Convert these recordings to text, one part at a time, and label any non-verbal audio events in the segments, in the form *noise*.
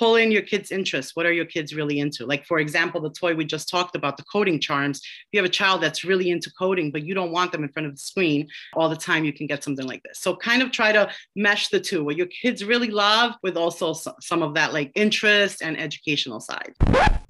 pull in your kids' interests. What are your kids really into? Like, for example, the toy we just talked about, the coding charms. If you have a child that's really into coding, but you don't want them in front of the screen all the time, you can get something like this. So, kind of try to mesh the two, what your kids really love with also some of that like interest and educational side.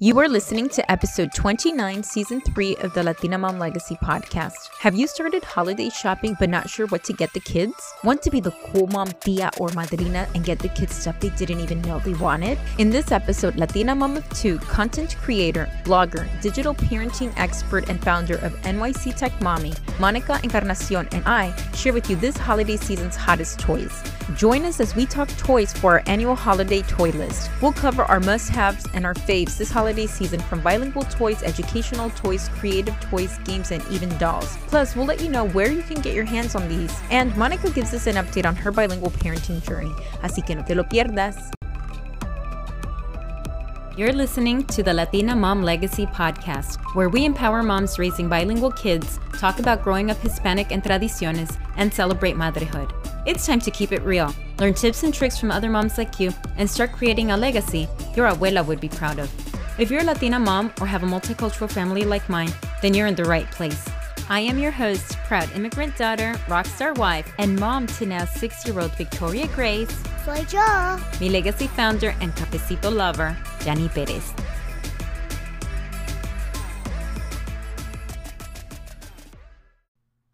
You are listening to episode 29, season three of the Latina Mom Legacy podcast. Have you started holiday shopping but not sure what to get the kids? Want to be the cool mom, tia, or madrina and get the kids stuff they didn't even know they wanted? In this episode, Latina Mom of Two, content creator, blogger, digital parenting expert, and founder of NYC Tech Mommy, Monica Encarnacion, and I share with you this holiday season's hottest toys. Join us as we talk toys for our annual holiday toy list. We'll cover our must haves and our faves this holiday season from bilingual toys, educational toys, creative toys, games, and even dolls. Plus, we'll let you know where you can get your hands on these. And Monica gives us an update on her bilingual parenting journey. Así que no te lo pierdas. You're listening to the Latina Mom Legacy podcast, where we empower moms raising bilingual kids, talk about growing up Hispanic and tradiciones, and celebrate motherhood. It's time to keep it real. Learn tips and tricks from other moms like you and start creating a legacy your abuela would be proud of. If you're a Latina mom or have a multicultural family like mine, then you're in the right place. I am your host, proud immigrant daughter, rockstar wife, and mom to now six year old Victoria Grace. Soy yo. Mi Legasi founder and cafecito lover, Janny Perez.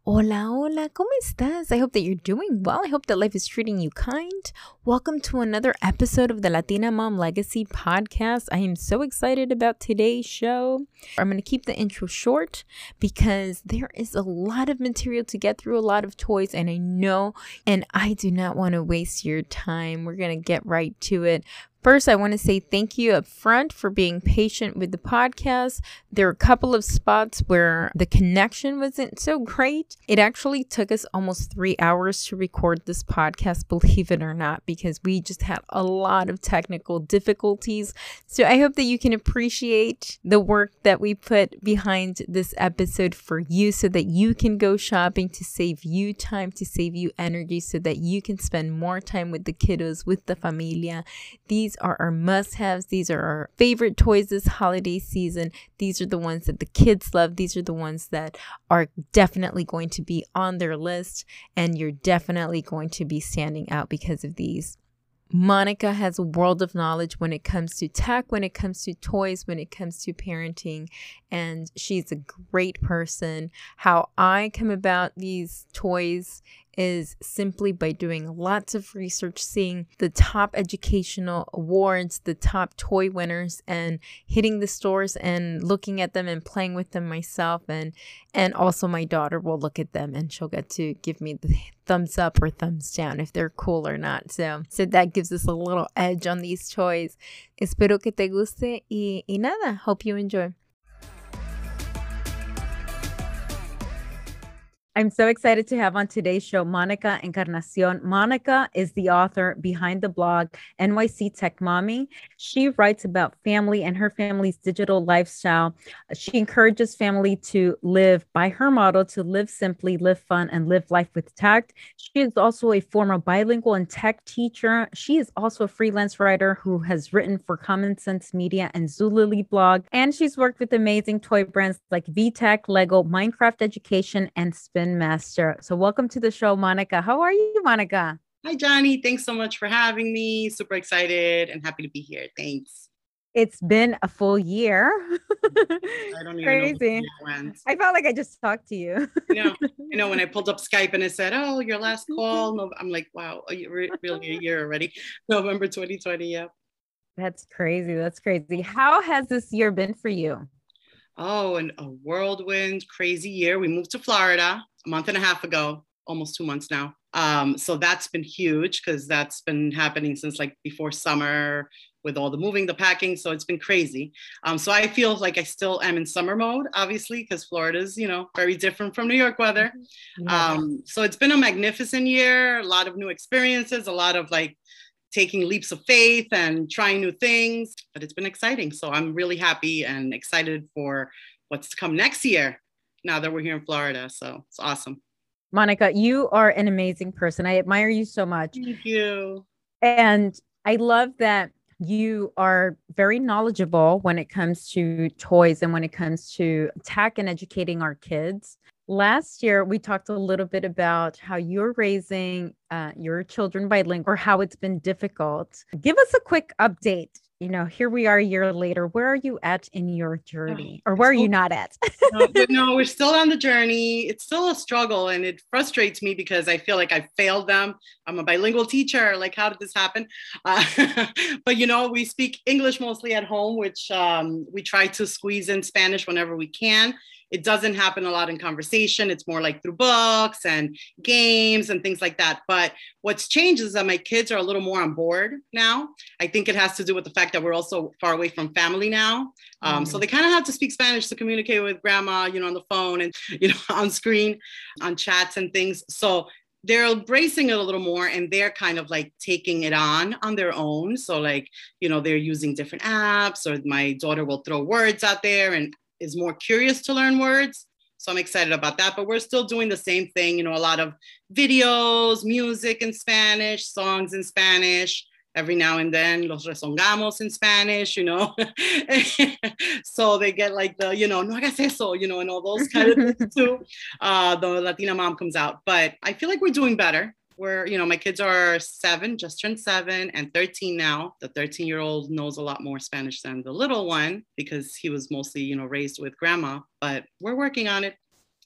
Hola, hola, ¿cómo estás? I hope that you're doing well. I hope that life is treating you kind. Welcome to another episode of the Latina Mom Legacy podcast. I am so excited about today's show. I'm going to keep the intro short because there is a lot of material to get through, a lot of toys, and I know, and I do not want to waste your time. We're going to get right to it. First, I want to say thank you up front for being patient with the podcast. There are a couple of spots where the connection wasn't so great. It actually took us almost three hours to record this podcast, *laughs* believe it or not, because we just had a lot of technical difficulties. So I hope that you can appreciate the work that we put behind this episode for you so that you can go shopping to save you time, to save you energy, so that you can spend more time with the kiddos, with the familia. These are our must haves. These are our favorite toys this holiday season. These are the ones that the kids love. These are the ones that are definitely going to be on their list. And you're definitely going to be standing out because of these. Monica has a world of knowledge when it comes to tech, when it comes to toys, when it comes to parenting, and she's a great person. How I come about these toys is simply by doing lots of research, seeing the top educational awards, the top toy winners, and hitting the stores and looking at them and playing with them myself. And and also my daughter will look at them and she'll get to give me the thumbs up or thumbs down if they're cool or not. So so that gives us a little edge on these toys. Espero que te guste y, y nada. Hope you enjoy. I'm so excited to have on today's show Monica Encarnacion. Monica is the author behind the blog NYC Tech Mommy. She writes about family and her family's digital lifestyle. She encourages family to live by her model to live simply, live fun, and live life with tact. She is also a former bilingual and tech teacher. She is also a freelance writer who has written for Common Sense Media and Zulily blog. And she's worked with amazing toy brands like VTech, Lego, Minecraft Education, and Spin Master. So, welcome to the show, Monica. How are you, Monica? Hi, Janny. Thanks so much for having me. Super excited and happy to be here. Thanks. It's been a full year. I don't *laughs* even Crazy. know. I felt like I just talked to you. you know, you know, when I *laughs* pulled up Skype and it said, "Oh, your last mm-hmm. call," no, I'm like, "Wow, oh, really a year already?" *laughs* November 2020. Yeah. That's crazy. That's crazy. How has this year been for you? Oh, and a whirlwind, crazy year. We moved to Florida a month and a half ago, almost two months now. Um, so that's been huge because that's been happening since like before summer with all the moving, the packing. So it's been crazy. Um, so I feel like I still am in summer mode, obviously, because Florida's, you know, very different from New York weather. Mm-hmm. Um, so it's been a magnificent year, a lot of new experiences, a lot of like taking leaps of faith and trying new things, but it's been exciting. So I'm really happy and excited for what's to come next year now that we're here in Florida. So it's awesome. Monica, you are an amazing person. I admire you so much. Thank you. And I love that you are very knowledgeable when it comes to toys and when it comes to tech and educating our kids. Last year, we talked a little bit about how you're raising uh, your children bilingual or how it's been difficult. Give us a quick update you know, here we are a year later. Where are you at in your journey, or where are you not at? no, no, we're *laughs* still on the journey. It's still a struggle, and it frustrates me because I feel like I failed them. I'm a bilingual teacher. Like, how did this happen? Uh, *laughs* but you know, we speak English mostly at home, which um, we try to squeeze in Spanish whenever we can it doesn't happen a lot in conversation. It's more like through books and games and things like that. But what's changed is that my kids are a little more on board now. I think it has to do with the fact that we're also far away from family now. Um, mm So they kind of have to speak Spanish to communicate with grandma, you know, on the phone and, *laughs* you know, on screen, on chats and things. So they're embracing it a little more and they're kind of like taking it on on their own so like you know they're using different apps or my daughter will throw words out there and is more curious to learn words. So I'm excited about that. But we're still doing the same thing, you know, a lot of videos, music in Spanish, songs in Spanish. Every now and then, los rezongamos in Spanish, you know. *laughs* so they get like the, you know, no hagas eso, you know, and all those kind of things *laughs* too. Uh, the Latina mom comes out. But I feel like we're doing better we're, you know, my kids are seven, just turned seven, and 13 now. The 13 year old knows a lot more Spanish than the little one because he was mostly, you know, raised with grandma, but we're working on it.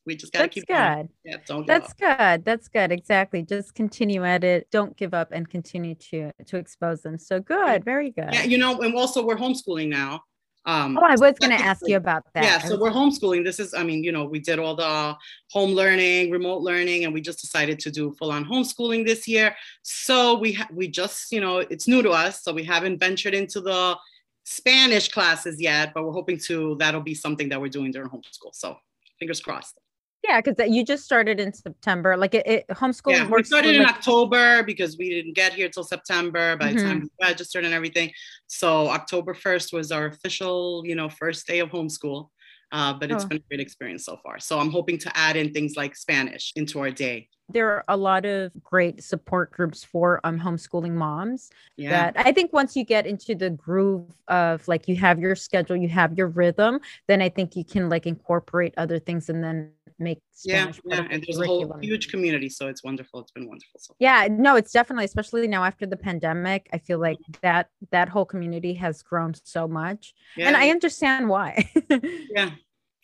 We just got to keep good. Going. Yeah, don't That's good. That's good. Exactly. Just continue at it. Don't give up and continue to to expose them. So good. Very good. Yeah, you know, and also we're homeschooling now. Um, oh, I was going to ask you about that. Yeah, so we're homeschooling. This is, I mean, you know, we did all the home learning, remote learning, and we just decided to do full on homeschooling this year. So we ha- we just, you know, it's new to us, so we haven't ventured into the Spanish classes yet, but we're hoping to. That'll be something that we're doing during homeschool. So fingers crossed. Yeah, because you just started in September. Like it, it homeschooling yeah, We started in like- October because we didn't get here till September by mm-hmm. time we registered and everything. So October 1st was our official, you know, first day of homeschool. Uh, but it's oh. been a great experience so far. So I'm hoping to add in things like Spanish into our day there are a lot of great support groups for um homeschooling moms yeah. that I think once you get into the groove of like you have your schedule, you have your rhythm, then I think you can like incorporate other things and then make Spanish yeah, yeah. and there's a whole huge community so it's wonderful it's been wonderful so yeah no it's definitely especially now after the pandemic i feel like that that whole community has grown so much yeah. and i understand why *laughs* yeah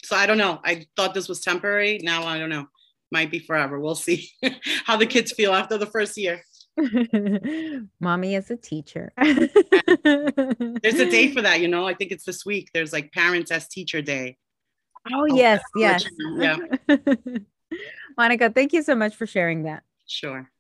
so i don't know i thought this was temporary now i don't know might be forever we'll see *laughs* how the kids feel after the first year *laughs* mommy is a teacher *laughs* there's a day for that you know i think it's this week there's like parents as teacher day Oh, oh yes, yes. Yeah. Monica, thank you so much for sharing that. Sure.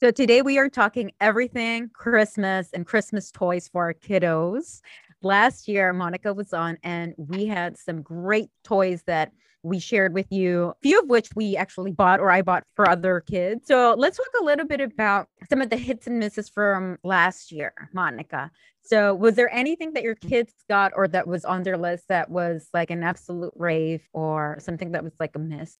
So today we are talking everything Christmas and Christmas toys for our kiddos. Last year, Monica was on, and we had some great toys that we shared with you, a few of which we actually bought or I bought for other kids. So let's talk a little bit about some of the hits and misses from last year, Monica. So was there anything that your kids got or that was on their list that was like an absolute rave or something that was like a miss?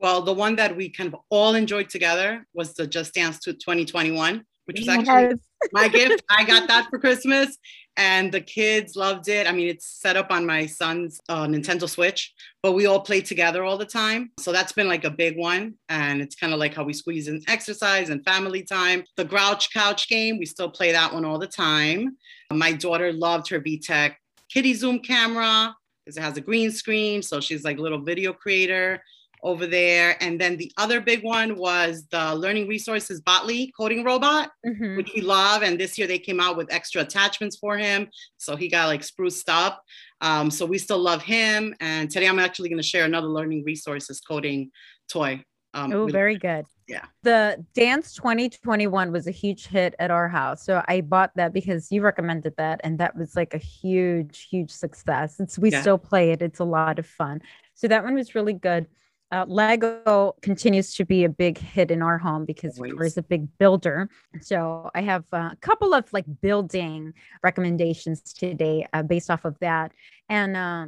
Well, the one that we kind of all enjoyed together was the Just Dance to 2021 which was actually yes. my gift. I got that for Christmas and the kids loved it. I mean, it's set up on my son's uh, Nintendo Switch, but we all play together all the time. So that's been like a big one. And it's kind of like how we squeeze in exercise and family time. The Grouch Couch game, we still play that one all the time. My daughter loved her VTech KidiZoom camera because it has a green screen. So she's like a little video creator over there. And then the other big one was the Learning Resources Botley coding robot, mm-hmm. which we love. And this year they came out with extra attachments for him. So he got like spruced up. Um, so we still love him. And today I'm actually going to share another Learning Resources coding toy. Um, oh, very good. Yeah. The Dance 2021 was a huge hit at our house. So I bought that because you recommended that. And that was like a huge, huge success. It's, we yeah. still play it. It's a lot of fun. So that one was really good uh, Lego continues to be a big hit in our home because Victoria's is a big builder. So I have a couple of like building recommendations today uh, based off of that. And uh,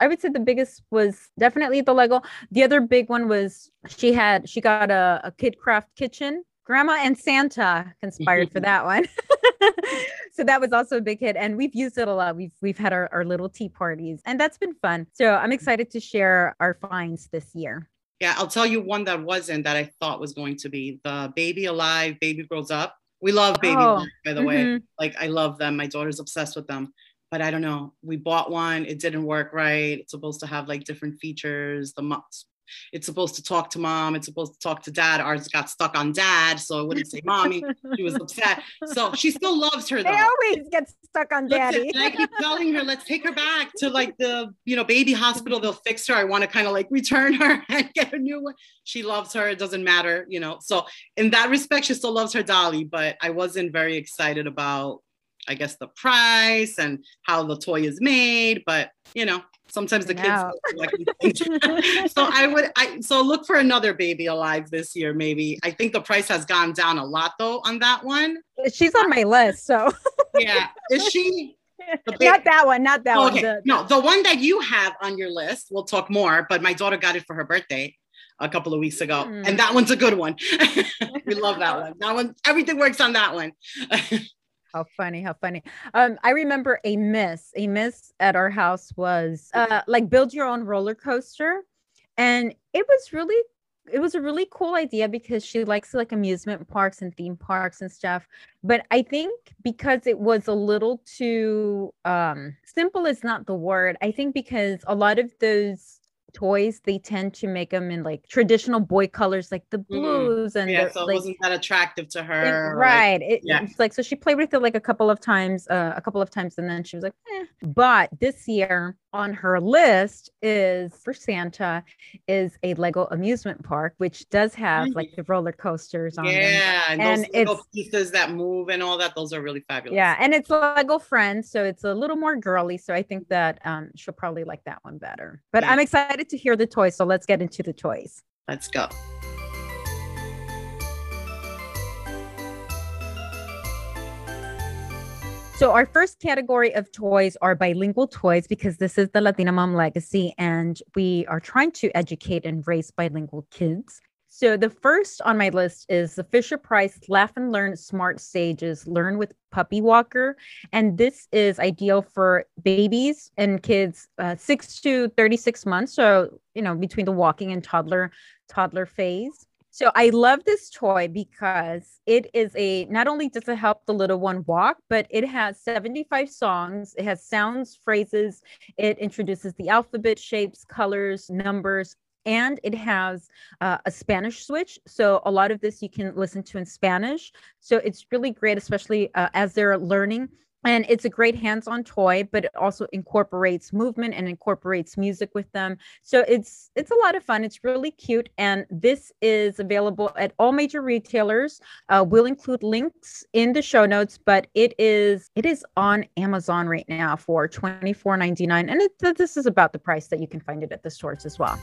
I would say the biggest was definitely the Lego. The other big one was she had she got a, a KidKraft kitchen Grandma and Santa conspired for that one. *laughs* so that was also a big hit. And we've used it a lot. We've we've had our, our little tea parties and that's been fun. So I'm excited to share our finds this year. Yeah, I'll tell you one that wasn't that I thought was going to be the baby alive, baby grows up. We love baby oh, alive, by the mm-hmm. way. Like I love them. My daughter's obsessed with them. But I don't know. We bought one. It didn't work right. It's supposed to have like different features. The it's supposed to talk to mom. It's supposed to talk to dad. Ours got stuck on dad, so it wouldn't say mommy. She was upset. So she still loves her though. They always get stuck on daddy. I keep telling her, let's take her back to like the you know baby hospital. They'll fix her. I want to kind of like return her *laughs* and get a new one. She loves her. It doesn't matter, you know. So in that respect, she still loves her dolly. But I wasn't very excited about I guess the price and how the toy is made, but you know, sometimes the kids *laughs* so I would I so look for another baby alive this year, maybe. I think the price has gone down a lot though on that one. She's on my list, so yeah. Is she *laughs* not that one, not that okay. one. The, no, the one that you have on your list, we'll talk more, but my daughter got it for her birthday a couple of weeks ago. Mm. And that one's a good one. *laughs* we love that one. That one, everything works on that one. How funny, how funny. Um, I remember a miss, a miss at our house was uh like build your own roller coaster. And it was really it was a really cool idea because she likes like amusement parks and theme parks and stuff. But I think because it was a little too um simple is not the word. I think because a lot of those toys they tend to make them in like traditional boy colors like the mm-hmm. blues mm-hmm. and yeah the, so it like, wasn't that attractive to her it, right like, it, yeah. it's like so she played with it like a couple of times uh, a couple of times and then she was like eh. but this year on her list is for Santa is a Lego amusement park, which does have like the roller coasters on yeah, them. and, and those pieces that move and all that. Those are really fabulous. Yeah, and it's Lego Friends, so it's a little more girly. So I think that um, she'll probably like that one better. But yeah. I'm excited to hear the toys. So let's get into the toys. Let's go. So, our first category of toys are bilingual toys because this is the Latina Mom legacy, and we are trying to educate and raise bilingual kids. So, the first on my list is the Fisher Price Laugh and Learn Smart Stages Learn with Puppy Walker. And this is ideal for babies and kids uh, six to 36 months. So, you know, between the walking and toddler toddler phase. So I love this toy because it is a not only does it help the little one walk, but it has 75 songs, it has sounds, phrases, it introduces the alphabet, shapes, colors, numbers, and it has uh, a Spanish switch. So a lot of this you can listen to in Spanish. So it's really great, especially uh, as they're learning and it's a great hands-on toy but it also incorporates movement and incorporates music with them. So it's it's a lot of fun. It's really cute and this is available at all major retailers. Uh, we'll include links in the show notes but it is it is on amazon right now for 24.99 and it, this is about the price that you can find it at the stores as well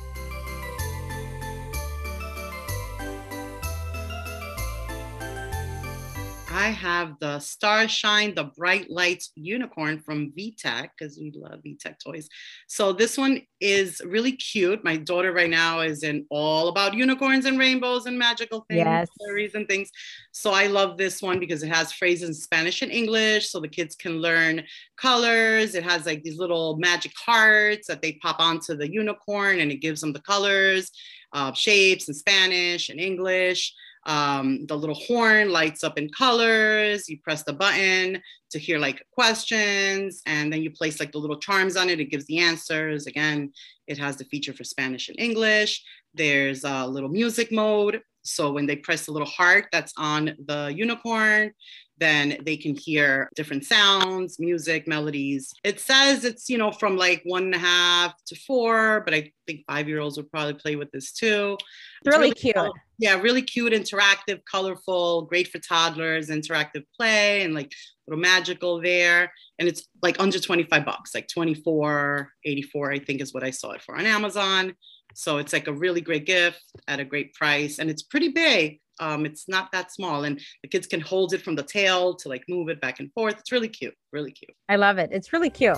I have the Starshine, the Bright Lights Unicorn from VTech, because we love VTech toys. So this one is really cute. My daughter right now is in all about unicorns and rainbows and magical things, yes. and things. So I love this one because it has phrases in Spanish and English, so the kids can learn colors. It has like these little magic hearts that they pop onto the unicorn, and it gives them the colors, uh, shapes in Spanish and English. Um, the little horn lights up in colors. You press the button to hear like questions, and then you place like the little charms on it. It gives the answers. Again, it has the feature for Spanish and English. There's a little music mode. So when they press the little heart that's on the unicorn, then they can hear different sounds, music, melodies. It says it's, you know, from like one and a half to four, but I think five year olds would probably play with this too. It's really, really cute. Cool. Yeah, really cute, interactive, colorful, great for toddlers, interactive play and like little magical there. And it's like under 25 bucks, like 24, 84, I think is what I saw it for on Amazon. So it's like a really great gift at a great price. And it's pretty big. Um, it's not that small, and the kids can hold it from the tail to like move it back and forth. It's really cute, really cute. I love it. It's really cute.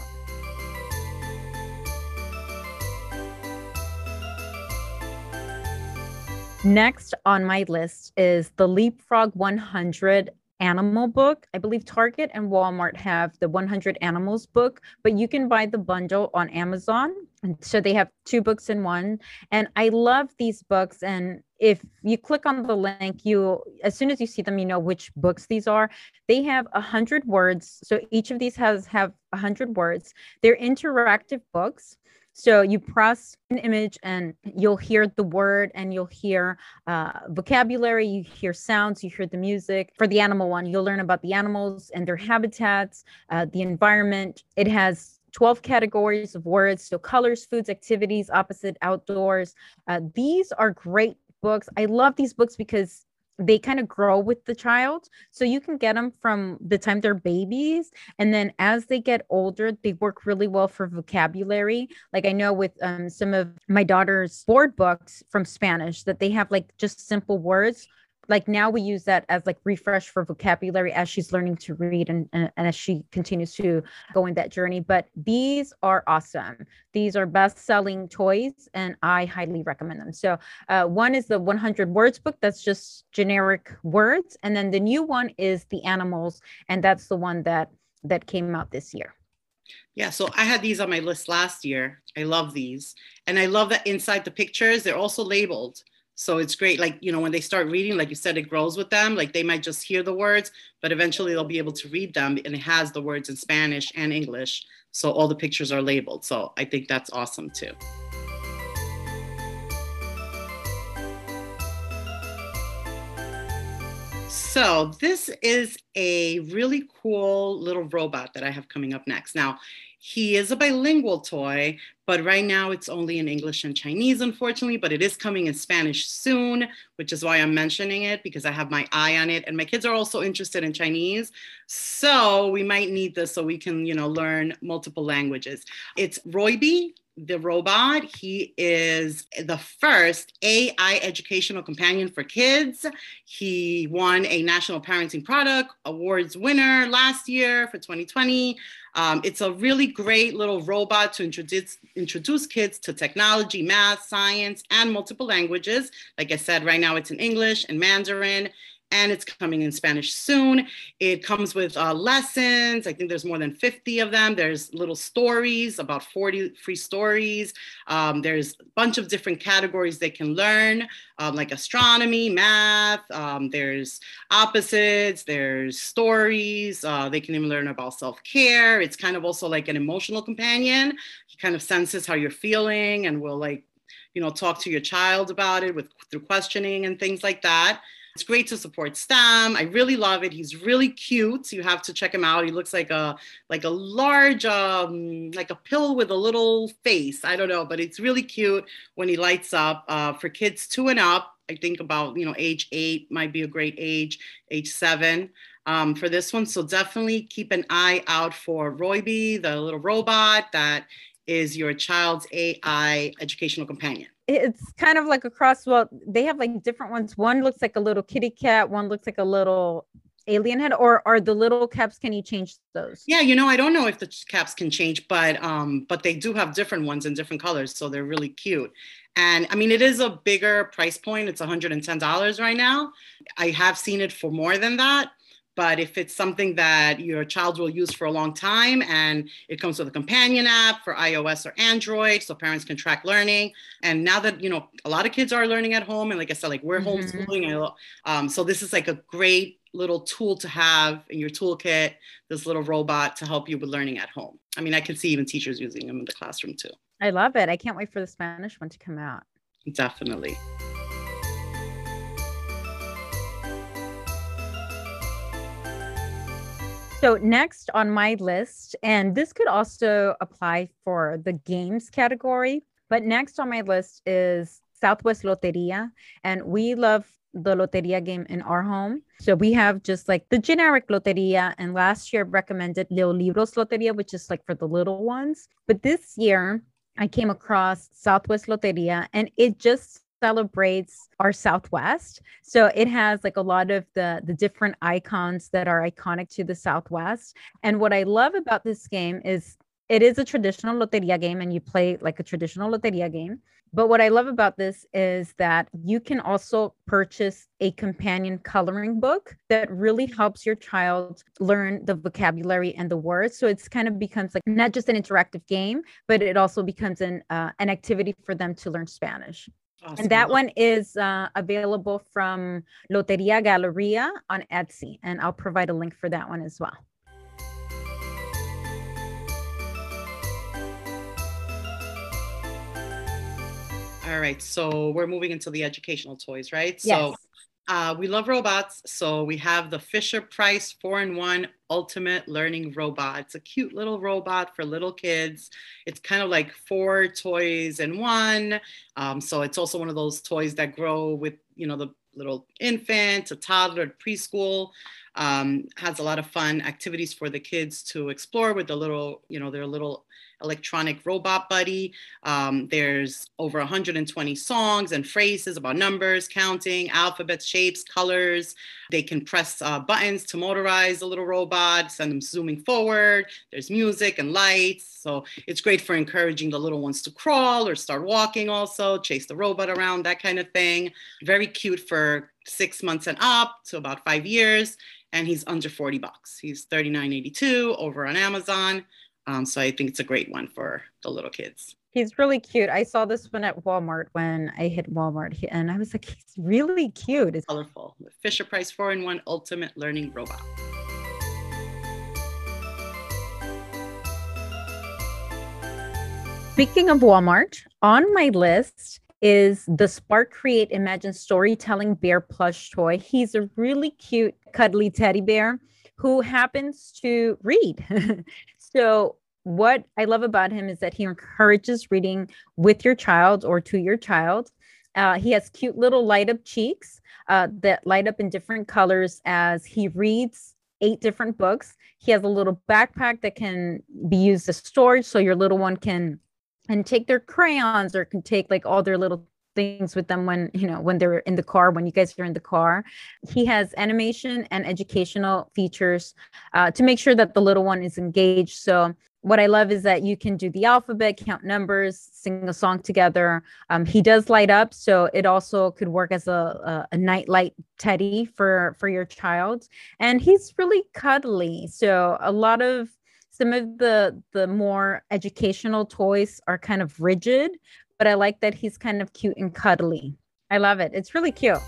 Next on my list is the Leapfrog 100 animal book. I believe Target and Walmart have the 100 animals book, but you can buy the bundle on Amazon. So they have two books in one. And I love these books. And if you click on the link, you as soon as you see them, you know which books these are. They have a hundred words. So each of these has have a hundred words. They're interactive books. So you press an image and you'll hear the word and you'll hear uh, vocabulary, you hear sounds, you hear the music. For the animal one, you'll learn about the animals and their habitats, uh, the environment. It has 12 categories of words. So colors, foods, activities, opposite, outdoors. Uh, these are great books. I love these books because they kind of grow with the child. So you can get them from the time they're babies. And then as they get older, they work really well for vocabulary. Like I know with um, some of my daughter's board books from Spanish that they have like just simple words like now we use that as like refresh for vocabulary as she's learning to read and, and, and, as she continues to go in that journey but these are awesome these are best selling toys and i highly recommend them so uh, one is the 100 words book that's just generic words and then the new one is the animals and that's the one that that came out this year yeah, so I had these on my list last year. I love these. And I love that inside the pictures, they're also labeled. So it's great. Like, you know, when they start reading, like you said, it grows with them. Like they might just hear the words, but eventually they'll be able to read them. And it has the words in Spanish and English. So all the pictures are labeled. So I think that's awesome too. So this is a really cool little robot that I have coming up next. Now, he is a bilingual toy, but right now it's only in English and Chinese, unfortunately, but it is coming in Spanish soon, which is why I'm mentioning it because I have my eye on it. And my kids are also interested in Chinese. So we might need this so we can, you know, learn multiple languages. It's Roybi, the robot. He is the first AI educational companion for kids. He won a National Parenting Product Awards winner last year for 2020. Um, it's a really great little robot to introduce, introduce kids to technology, math, science, and multiple languages. Like I said, right now it's in English and Mandarin and it's coming in Spanish soon. It comes with uh, lessons. I think there's more than 50 of them. There's little stories, about 40 free stories. Um, there's a bunch of different categories they can learn, um, like astronomy, math. Um, there's opposites, there's stories. Uh, they can even learn about self-care. It's kind of also like an emotional companion. He kind of senses how you're feeling and will like, you know, talk to your child about it with through questioning and things like that. It's great to support STEM. I really love it. He's really cute. You have to check him out. He looks like a like a large um, like a pill with a little face. I don't know, but it's really cute when he lights up. Uh, for kids two and up, I think about you know age eight might be a great age. Age seven. Um, for this one. So definitely keep an eye out for Roybi, the little robot that is your child's AI educational companion it's kind of like a cross. Well, they have like different ones. One looks like a little kitty cat. One looks like a little alien head. Or are the little caps? Can you change those? Yeah, you know, I don't know if the caps can change, but um, but they do have different ones in different colors, so they're really cute. And I mean, it is a bigger price point. It's $110 right now. I have seen it for more than that. But if it's something that your child will use for a long time and it comes with a companion app for iOS or Android, so parents can track learning. And now that, you know, a lot of kids are learning at home, and like I said, like we're mm-hmm. homeschooling. Um, so this is like a great little tool to have in your toolkit, this little robot to help you with learning at home. I mean, I can see even teachers using them in the classroom too. I love it. I can't wait for the Spanish one to come out. Definitely. So, next on my list, and this could also apply for the games category, but next on my list is Southwest Loteria. And we love the Loteria game in our home. So we have just like the generic Loteria. And last year recommended Lil' Libros Loteria, which is like for the little ones. But this year I came across Southwest Loteria and it just celebrates our southwest so it has like a lot of the the different icons that are iconic to the southwest and what i love about this game is it is a traditional loteria game and you play like a traditional loteria game. But what I love about this is that you can also purchase a companion coloring book that really helps your child learn the vocabulary and the words. So it's kind of becomes like not just an interactive game, but it also becomes an uh, an activity for them to learn Spanish. Awesome. And that one is uh, available from Loteria Galleria on Etsy, and I'll provide a link for that one as well. All right, so we're moving into the educational toys, right? Yes. So uh, we love robots. So we have the Fisher Price 4 in 1 Ultimate Learning Robot. It's a cute little robot for little kids. It's kind of like four toys in one. Um, so it's also one of those toys that grow with, you know, the little infant, a toddler, preschool. Um, has a lot of fun activities for the kids to explore with the little, you know, their little electronic robot buddy. Um, there's over 120 songs and phrases about numbers, counting, alphabets, shapes, colors. They can press uh, buttons to motorize the little robot, send them zooming forward. There's music and lights. So it's great for encouraging the little ones to crawl or start walking also, chase the robot around, that kind of thing. Very cute for six months and up to about five years. And he's under 40 bucks. He's 39.82 over on Amazon. Um, so I think it's a great one for the little kids. He's really cute. I saw this one at Walmart when I hit Walmart, and I was like, he's really cute. It's colorful. The Fisher Price 4 in 1 Ultimate Learning Robot. Speaking of Walmart, on my list is the Spark Create Imagine Storytelling Bear plush toy. He's a really cute, cuddly teddy bear who happens to read. *laughs* so what I love about him is that he encourages reading with your child or to your child. Uh, he has cute little light up cheeks uh, that light up in different colors as he reads eight different books. He has a little backpack that can be used as storage, so your little one can and take their crayons or can take like all their little things with them when you know when they're in the car when you guys are in the car he has animation and educational features uh, to make sure that the little one is engaged so what I love is that you can do the alphabet, count numbers, sing a song together. Um, he does light up, so it also could work as a, a, a night light teddy for for your child. And he's really cuddly, so a lot of some of the the more educational toys are kind of rigid, but I like that he's kind of cute and cuddly. I love it. It's really cute.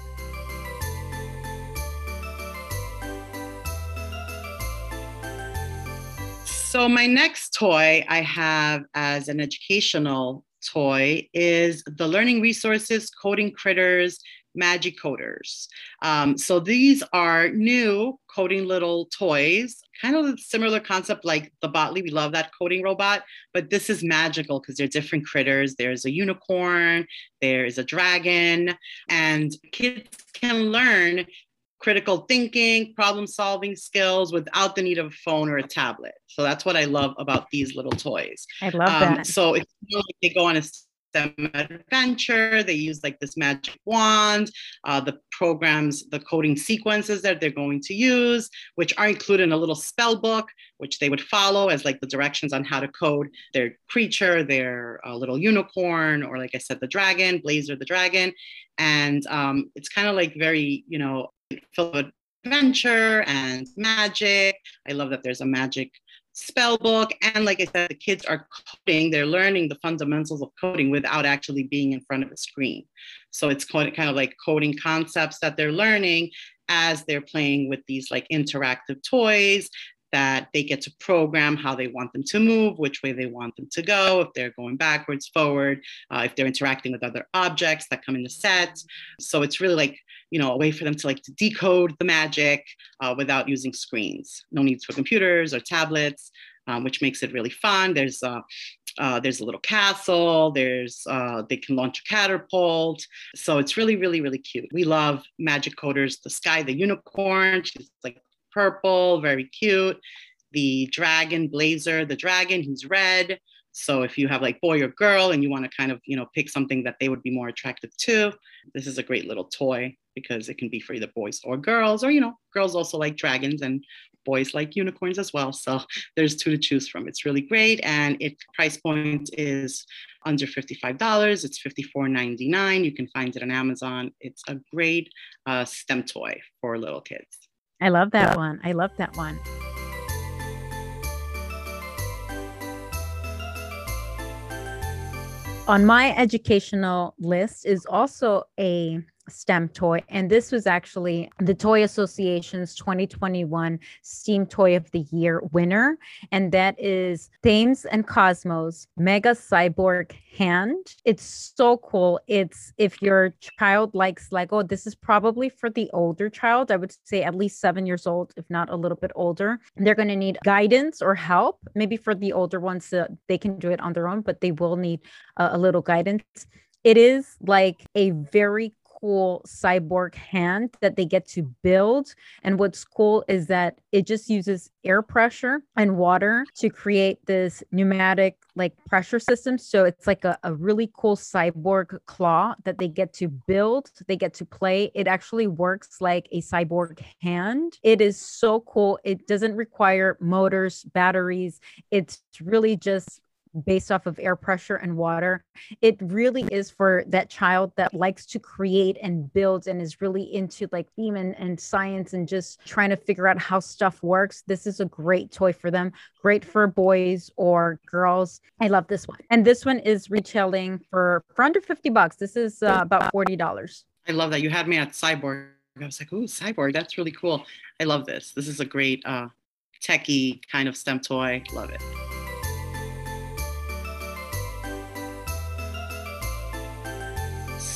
So, my next toy I have as an educational toy is the Learning Resources Coding Critters Magic Coders. Um, so, these are new coding little toys, kind of a similar concept like the Botley. We love that coding robot, but this is magical because they're different critters. There's a unicorn, there's a dragon, and kids can learn critical thinking, problem solving skills without the need of a phone or a tablet. So that's what I love about these little toys. I love um, that. So it's like they go on a STEM adventure. They use like this magic wand, uh, the programs, the coding sequences that they're going to use, which are included in a little spell book, which they would follow as like the directions on how to code their creature, their uh, little unicorn, or like I said, the dragon, Blazer the dragon. And um, it's kind of like very, you know, full of adventure and magic. I love that there's a magic spell book. And like I said, the kids are coding, they're learning the fundamentals of coding without actually being in front of a screen. So it's kind of like coding concepts that they're learning as they're playing with these like interactive toys that they get to program how they want them to move, which way they want them to go, if they're going backwards, forward, uh, if they're interacting with other objects that come in the set. So it's really like you know, a way for them to like to decode the magic uh, without using screens. No needs for computers or tablets, um, which makes it really fun. There's uh, uh, there's a little castle. There's uh, they can launch a catapult. So it's really, really, really cute. We love magic coders. The sky, the unicorn, she's like purple, very cute. The dragon blazer, the dragon, he's red. So if you have like boy or girl and you want to kind of, you know, pick something that they would be more attractive to, this is a great little toy because it can be for either boys or girls, or, you know, girls also like dragons and boys like unicorns as well. So *laughs* there's two to choose from. It's really great. And its price point is under $55. It's $54.99. You can find it on Amazon. It's a great uh, STEM toy for little kids. I love that one. I love that one. On my educational list is also a STEM toy. And this was actually the Toy Association's 2021 STEAM Toy of the Year winner. And that is Thames and Kosmos Mega Cyborg Hand. It's so cool. It's if your child likes Lego, this is probably for the older child. I would say at least seven years old, if not a little bit older. They're going to need guidance or help. Maybe for the older ones, uh, they can do it on their own, but they will need uh, a little guidance it is like a very cool cyborg hand that they get to build. And what's cool is that it just uses air pressure and water to create this pneumatic like pressure system. So it's like a, a really cool cyborg claw that they get to build, they get to play. It actually works like a cyborg hand. It is so cool. It doesn't require motors, batteries. It's really just based off of air pressure and water. It really is for that child that likes to create and build and is really into like theme and, and science and just trying to figure out how stuff works. This is a great toy for them, great for boys or girls. I love this one. And this one is retailing for, for under 50 bucks. This is uh, about $40. I love that. You had me at Cyborg. I was like, ooh, Cyborg, that's really cool. I love this. This is a great uh, techie kind of STEM toy. Love it.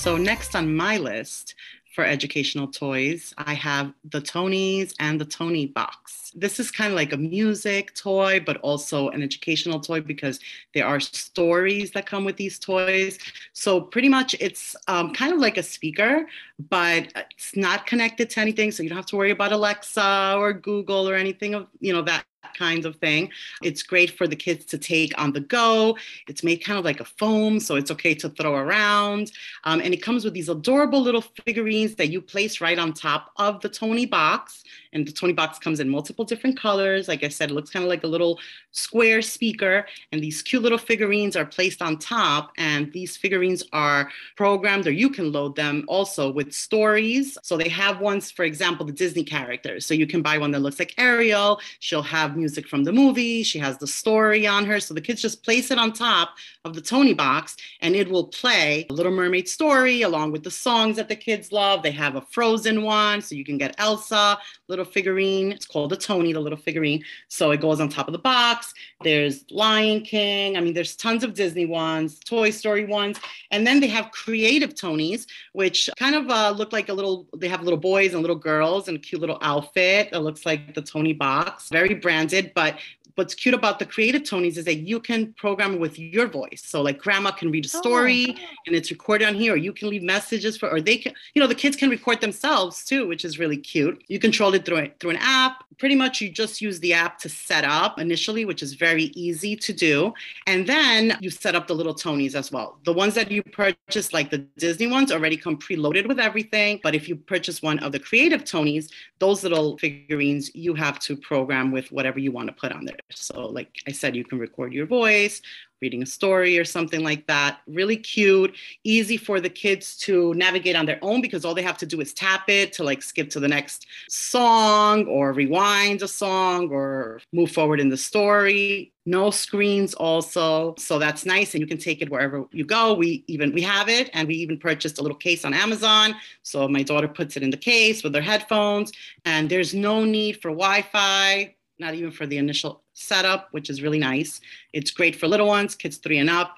So next on my list for educational toys, I have the Tonies and the Toniebox. This is kind of like a music toy, but also an educational toy because there are stories that come with these toys. So pretty much it's um, kind of like a speaker, but it's not connected to anything. So you don't have to worry about Alexa or Google or anything of, you know, that kind of thing. It's great for the kids to take on the go. It's made kind of like a foam, so it's okay to throw around. Um, and it comes with these adorable little figurines that you place right on top of the Toniebox. And the Toniebox comes in multiple different colors. Like I said, it looks kind of like a little square speaker. And these cute little figurines are placed on top. And these figurines are programmed, or you can load them also with stories. So they have ones, for example, the Disney characters. So you can buy one that looks like Ariel. She'll have music from the movie. She has the story on her. So the kids just place it on top of the Toniebox and it will play a Little Mermaid story along with the songs that the kids love. They have a Frozen one. So you can get Elsa, little figurine. It's called the Tonie, the little figurine. So it goes on top of the box. There's Lion King. I mean, there's tons of Disney ones, Toy Story ones. And then they have creative Tonies, which kind of uh, look like a little, they have little boys and little girls and a cute little outfit. It looks like the Toniebox, very branded, but what's cute about the creative Tonies is that you can program with your voice. So like grandma can read a oh, story oh. and it's recorded on here, or you can leave messages for, or they can, you know, the kids can record themselves too, which is really cute. You control it through, through an app. Pretty much you just use the app to set up initially, which is very easy to do. And then you set up the little Tonies as well. The ones that you purchase, like the Disney ones, already come preloaded with everything. But if you purchase one of the creative Tonies, those little figurines you have to program with whatever you want to put on there. So, like I said, you can record your voice, reading a story or something like that. Really cute, easy for the kids to navigate on their own because all they have to do is tap it to like skip to the next song or rewind a song or move forward in the story. No screens also. So that's nice and you can take it wherever you go. We even we have it and we even purchased a little case on Amazon. So my daughter puts it in the case with her headphones and there's no need for Wi-Fi not even for the initial setup, which is really nice. It's great for little ones, kids three and up.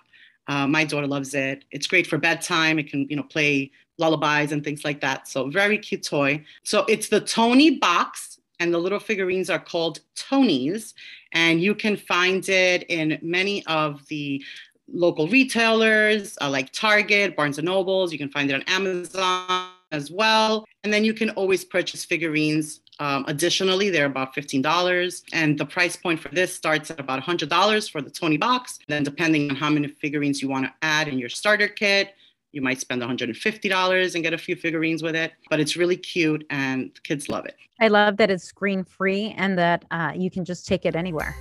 Uh, my daughter loves it. It's great for bedtime. It can, you know, play lullabies and things like that. So very cute toy. So it's the Toniebox, and the little figurines are called Tonies, and you can find it in many of the local retailers uh, like Target, Barnes and Nobles. You can find it on Amazon as well. And then you can always purchase figurines um, additionally, they're about $15. And the price point for this starts at about $100 for the Toniebox. Then, depending on how many figurines you want to add in your starter kit, you might spend $150 and get a few figurines with it, but it's really cute and kids love it. I love that it's screen free and that uh, you can just take it anywhere.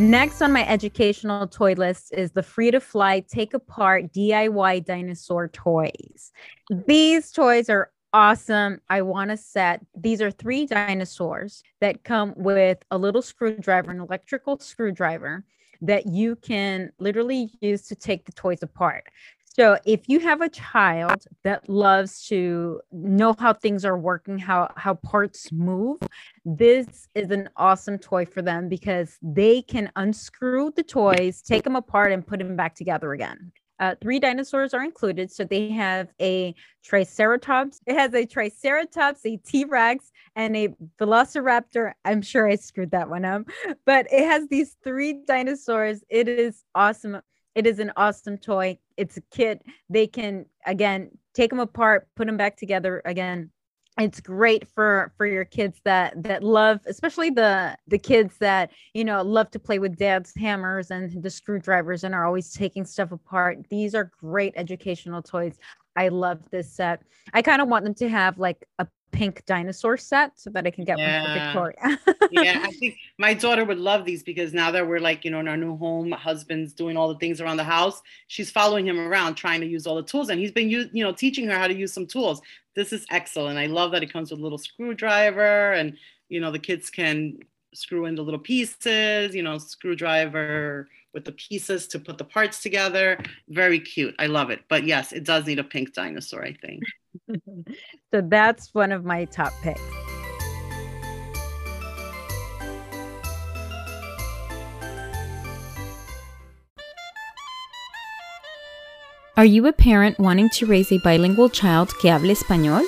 Next on my educational toy list is the free to fly take apart DIY dinosaur toys. These toys are awesome. I want a set. These are three dinosaurs that come with a little screwdriver, an electrical screwdriver that you can literally use to take the toys apart. So if you have a child that loves to know how things are working, how how parts move, this is an awesome toy for them because they can unscrew the toys, take them apart and put them back together again. Uh, three dinosaurs are included. So they have a Triceratops. It has a Triceratops, a T Rex, and a Velociraptor. I'm sure I screwed that one up, but it has these three dinosaurs. It is awesome. It is an awesome toy. It's a kit. They can, again, take them apart, put them back together again it's great for for your kids that that love especially the the kids that you know love to play with dad's hammers and the screwdrivers and are always taking stuff apart these are great educational toys i love this set i kind of want them to have like a pink dinosaur set so that I can get yeah. one for Victoria. yeah, I *laughs* think my daughter would love these because now that we're like, you know, in our new home, husband's doing all the things around the house, she's following him around trying to use all the tools and he's been you know, teaching her how to use some tools. This is excellent. I love that it comes with a little screwdriver and you know, the kids can screw in the little pieces, you know, screwdriver with the pieces to put the parts together. Very cute. I love it. But yes, it does need a pink dinosaur, I think. *laughs* so that's one of my top picks. Are you a parent wanting to raise a bilingual child que hable español?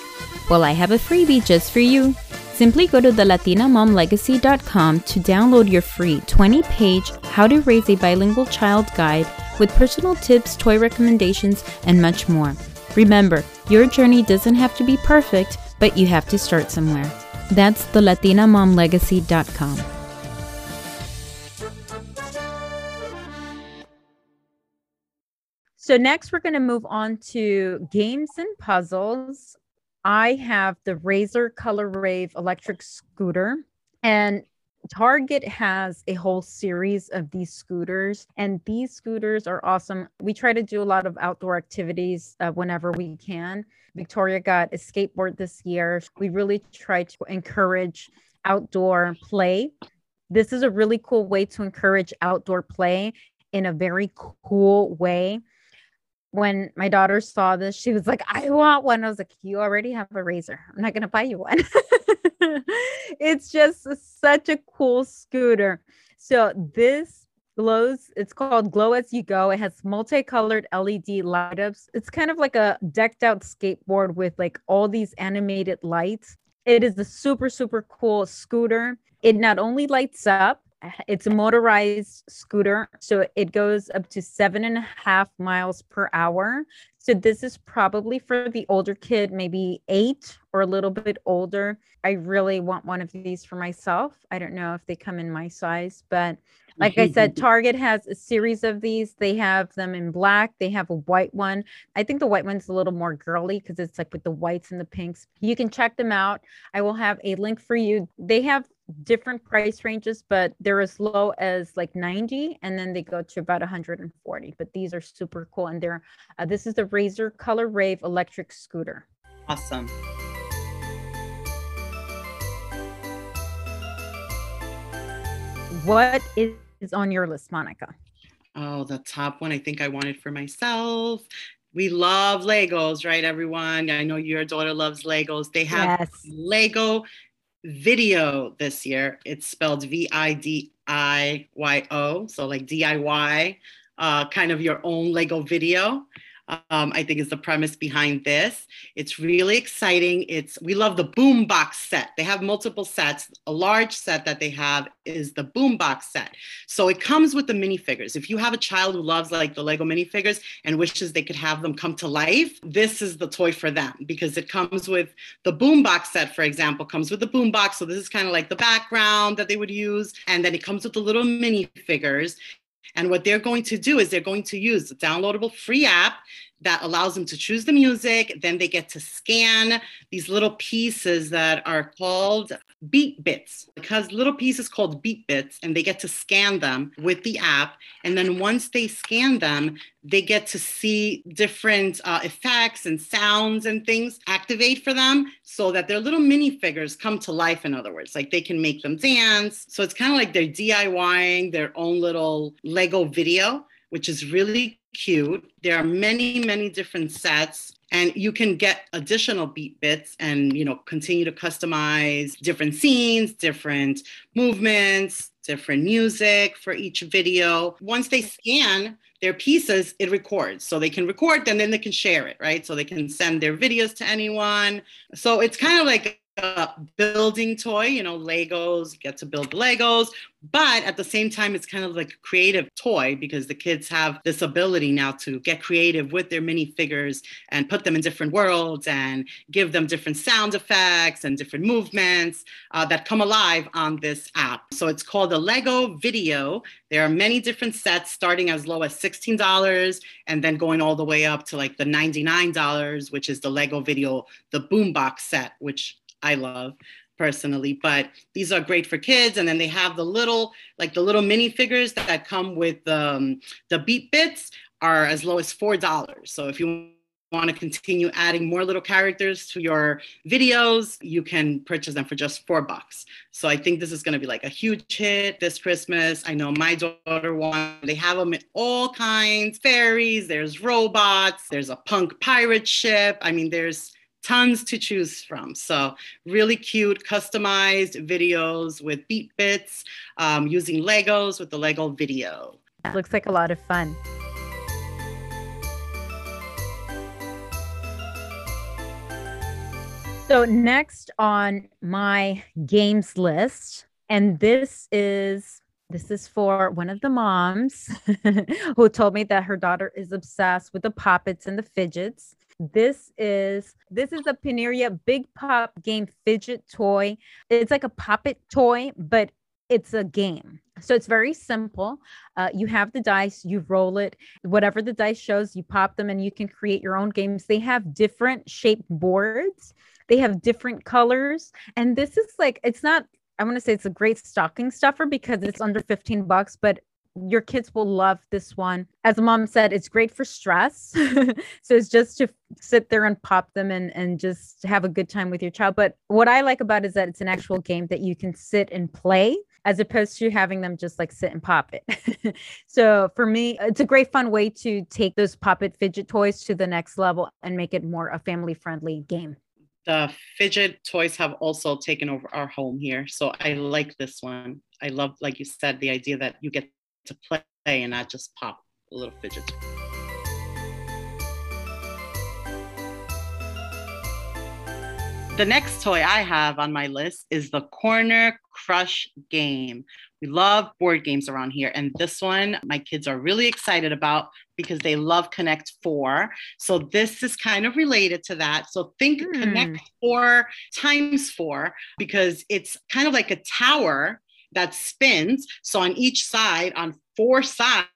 Well, I have a freebie just for you. Simply go to thelatinamomlegacy.com to download your free 20 page How to Raise a Bilingual Child guide with personal tips, toy recommendations, and much more. Remember, your journey doesn't have to be perfect, but you have to start somewhere. That's thelatinamomlegacy.com. So, next, we're going to move on to games and puzzles. I have the Razor Color Rave electric scooter, and Target has a whole series of these scooters, and these scooters are awesome. We try to do a lot of outdoor activities uh, whenever we can. Victoria got a skateboard this year. We really try to encourage outdoor play. This is a really cool way to encourage outdoor play in a very cool way. When my daughter saw this, she was like, I want one. I was like, You already have a razor. I'm not going to buy you one. *laughs* it's just such a cool scooter. So this glows, it's called Glow As You Go. It has multicolored LED light ups. It's kind of like a decked out skateboard with like all these animated lights. It is a super, super cool scooter. It not only lights up, it's a motorized scooter. So it goes up to seven and a half miles per hour. So this is probably for the older kid, maybe eight or a little bit older. I really want one of these for myself. I don't know if they come in my size, but like I said, *laughs* Target has a series of these. They have them in black. They have a white one. I think the white one's a little more girly because it's like with the whites and the pinks. You can check them out. I will have a link for you. They have different price ranges, but they're as low as like 90 and then they go to about 140. But these are super cool. And they're, uh, this is the Razor Color Rave electric scooter. Awesome. What is on your list, Monica? Oh, the top one I think I wanted for myself. We love Legos, right, everyone? I know your daughter loves Legos. They have yes. Lego VIDIYO this year. It's spelled V I D I Y O, so like DIY, uh, kind of your own Lego video. Um, I think is the premise behind this. It's really exciting. It's we love the boombox set. They have multiple sets. A large set that they have is the boombox set. So it comes with the minifigures. If you have a child who loves like the Lego minifigures and wishes they could have them come to life, this is the toy for them because it comes with the boombox set, for example, comes with the boombox. So this is kind of like the background that they would use, and then it comes with the little minifigures. And what they're going to do is they're going to use a downloadable free app that allows them to choose the music. Then they get to scan these little pieces that are called beat bits because little pieces called beat bits and they get to scan them with the app. And then once they scan them, they get to see different uh, effects and sounds and things activate for them so that their little minifigures come to life, in other words, like they can make them dance. So it's kind of like they're DIYing their own little Lego VIDIYO which is really cute. There are many, many different sets and you can get additional beat bits and you know continue to customize different scenes, different movements, different music for each video. Once they scan their pieces, it records. So they can record and then they can share it, right? So they can send their videos to anyone. So it's kind of like a building toy, you know, Legos, you get to build Legos, but at the same time, it's kind of like a creative toy because the kids have this ability now to get creative with their minifigures and put them in different worlds and give them different sound effects and different movements uh, that come alive on this app. So it's called the Lego VIDIYO. There are many different sets starting as low as $16 and then going all the way up to like the $99, which is the Lego VIDIYO, the Boombox set, which I love personally but these are great for kids. And then they have the little like the little mini figures that come with um, the beat bits are as low as four dollars. So if you want to continue adding more little characters to your videos you can purchase them for just four bucks. So i think this is going to be like a huge hit this christmas. I know my daughter wants they have them in all kinds fairies there's robots there's a punk pirate ship. I mean there's tons to choose from. So really cute, customized videos with beat bits, um, using Legos with the Lego VIDIYO. Looks like a lot of fun. So next on my games list, and this is this is for one of the moms *laughs* who told me that her daughter is obsessed with the poppets and the fidgets. This is this is a Pineria Big Pop Game fidget toy. It's like a poppet toy, but it's a game. So it's very simple. Uh, you have the dice, you roll it, whatever the dice shows, you pop them, and you can create your own games. They have different shaped boards, they have different colors. And this is like, it's not, I want to say it's a great stocking stuffer because it's under 15 bucks, but your kids will love this one. As mom said, it's great for stress. *laughs* so it's just to sit there and pop them and, and just have a good time with your child. But what I like about it is that it's an actual game that you can sit and play as opposed to having them just like sit and pop it. *laughs* so for me, it's a great fun way to take those poppet fidget toys to the next level and make it more a family friendly game. The fidget toys have also taken over our home here. So I like this one. I love, like you said, the idea that you get to play and not just pop a little fidget. The next toy I have on my list is the Corner Crush game. We love board games around here. And this one, my kids are really excited about because they love Connect Four. So this is kind of related to that. So think mm. Connect Four times four because it's kind of like a tower that spins. So on each side, on four sides,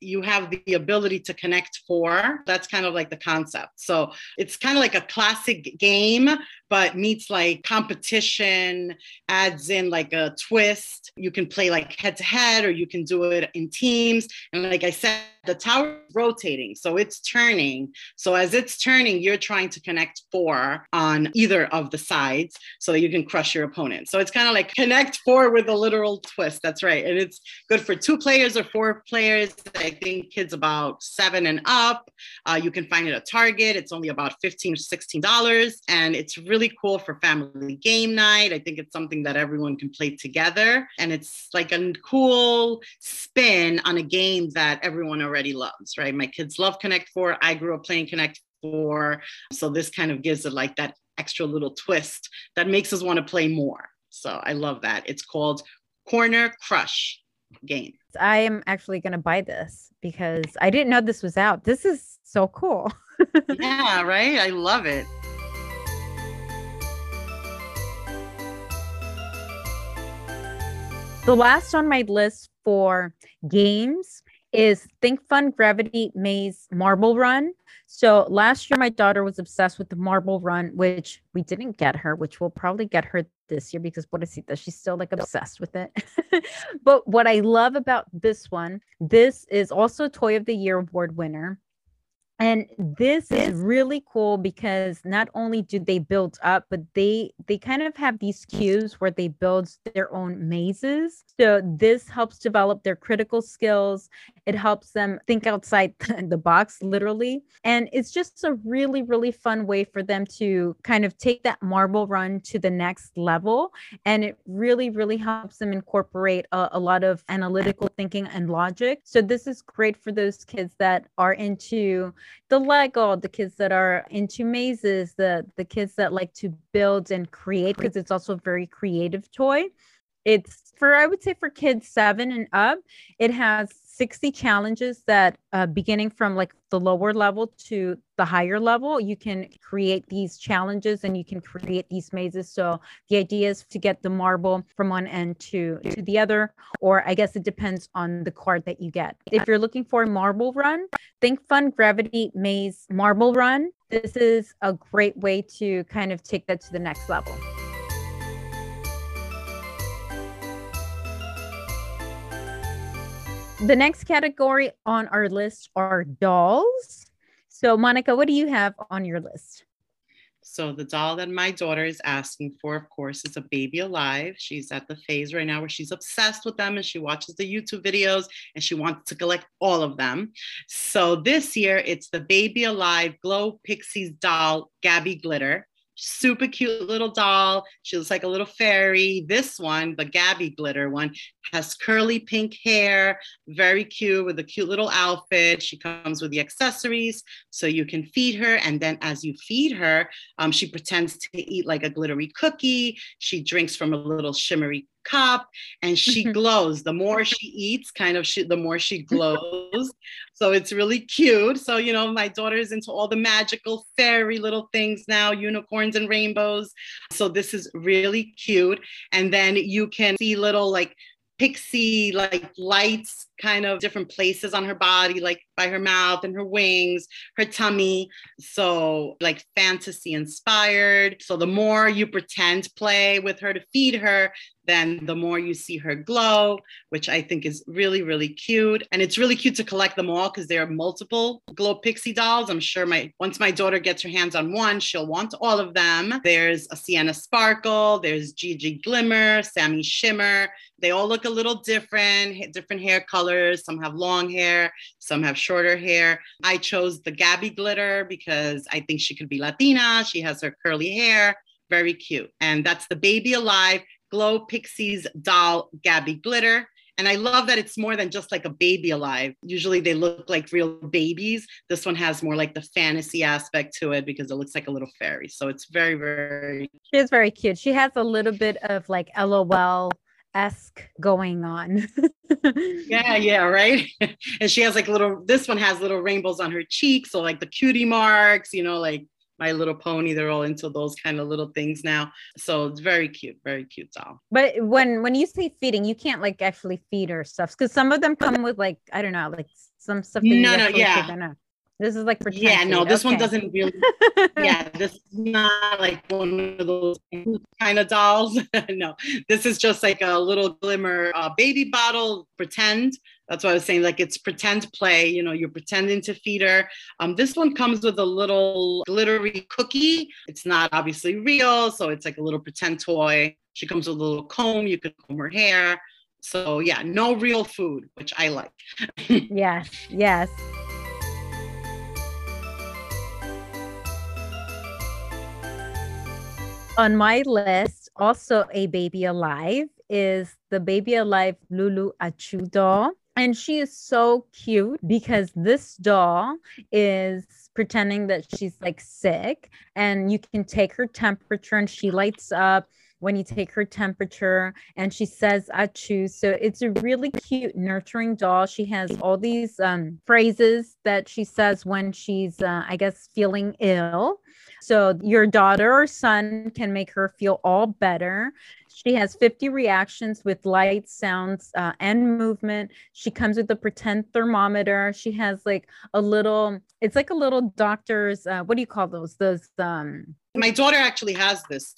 you have the ability to connect four. That's kind of like the concept. So it's kind of like a classic game, but meets like competition, adds in like a twist. You can play like head to head or you can do it in teams. And like I said, the tower rotating, so it's turning. So as it's turning, you're trying to connect four on either of the sides so that you can crush your opponent. So it's kind of like connect four with a literal twist. That's right. And it's good for two players or four players there's, I think, kids about seven and up. Uh, you can find it at Target. It's only about 15 or $16. And it's really cool for family game night. I think it's something that everyone can play together. And it's like a cool spin on a game that everyone already loves, right? My kids love Connect Four. I grew up playing Connect Four. So this kind of gives it like that extra little twist that makes us want to play more. So I love that. It's called Corner Crush game. I am actually going to buy this because I didn't know this was out. This is so cool. *laughs* yeah, right? I love it. The last on my list for games is Think Fun Gravity Maze Marble Run. So last year, my daughter was obsessed with the Marble Run, which we didn't get her, which we'll probably get her this year because Pobrecita, she's still like obsessed with it. *laughs* but what I love about this one, this is also Toy of the Year award winner. And this is really cool because not only do they build up, but they they kind of have these cues where they build their own mazes. So this helps develop their critical skills. It helps them think outside *laughs* the box, literally. And it's just a really, really fun way for them to kind of take that marble run to the next level. And it really, really helps them incorporate a, a lot of analytical thinking and logic. So this is great for those kids that are into the Lego, the kids that are into mazes, the the kids that like to build and create because it's also a very creative toy. It's for I would say for kids 7 and up, it has 60 challenges that uh, beginning from like the lower level to the higher level you can create these challenges and you can create these mazes. So the idea is to get the marble from one end to to the other or i guess it depends on the card that you get. If you're looking for a marble run think fun gravity maze marble run. This is a great way to kind of take that to the next level The next category on our list are dolls. So, Monica, what do you have on your list? So, the doll that my daughter is asking for, of course, is a baby alive. She's at the phase right now where she's obsessed with them and she watches the YouTube videos and she wants to collect all of them. So, this year it's the baby alive Glow Pixies doll, Gabby Glitter super cute little doll. She looks like a little fairy. This one, the Gabby glitter one, has curly pink hair, very cute with a cute little outfit. She comes with the accessories so you can feed her. And then as you feed her, um, she pretends to eat like a glittery cookie. She drinks from a little shimmery cup and she mm-hmm. glows. The more she eats kind of she, the more she glows. So it's really cute. So you know my daughter's into all the magical fairy little things now unicorns and rainbows. So this is really cute. And then you can see little like pixie like lights kind of different places on her body like by her mouth and her wings her tummy so like fantasy inspired so the more you pretend play with her to feed her then the more you see her glow, which I think is really, really cute. And it's really cute to collect them all because there are multiple glow pixie dolls. I'm sure my once my daughter gets her hands on one, she'll want all of them. There's a Sienna Sparkle, there's Gigi Glimmer, Sammy Shimmer. They all look a little different, different hair colors. Some have long hair, some have shorter hair. I chose the Gabby Glitter because I think she could be Latina. She has her curly hair very cute. And that's the Baby Alive Glow Pixies doll Gabby Glitter. And I love that it's more than just like a baby alive. Usually they look like real babies. This one has more like the fantasy aspect to it because it looks like a little fairy. So it's very, very. She is very cute. She has a little bit of like LOL esque going on. *laughs* yeah, yeah, right. *laughs* and she has like little, this one has little rainbows on her cheeks. So like the cutie marks, you know, like my Little Pony. They're all into those kind of little things now. So it's very cute, very cute doll. But when when you say feeding, you can't like actually feed her stuff because some of them come with like I don't know, like some stuff. no, no, yeah. This is like for yeah, no, this okay. one doesn't really. *laughs* yeah, this is not like one of those kind of dolls. *laughs* no, this is just like a little glimmer uh, baby bottle pretend that's what I was saying. Like it's pretend play. You know, you're pretending to feed her. Um, this one comes with a little glittery cookie. It's not obviously real, so it's like a little pretend toy. She comes with a little comb. You can comb her hair. So yeah, no real food, which I like. *laughs* yes, yes. On my list, also a baby alive is the baby alive Lulu Achoo doll. And she is so cute because this doll is pretending that she's like sick and you can take her temperature and she lights up when you take her temperature and she says achu. So it's a really cute nurturing doll. She has all these um, phrases that she says when she's uh, i guess feeling ill so your daughter or son can make her feel all better she has 50 reactions with light, sounds, uh, and movement. She comes with a pretend thermometer. She has like a little, it's like a little doctor's, uh, what do you call those? Those, um, my daughter actually has this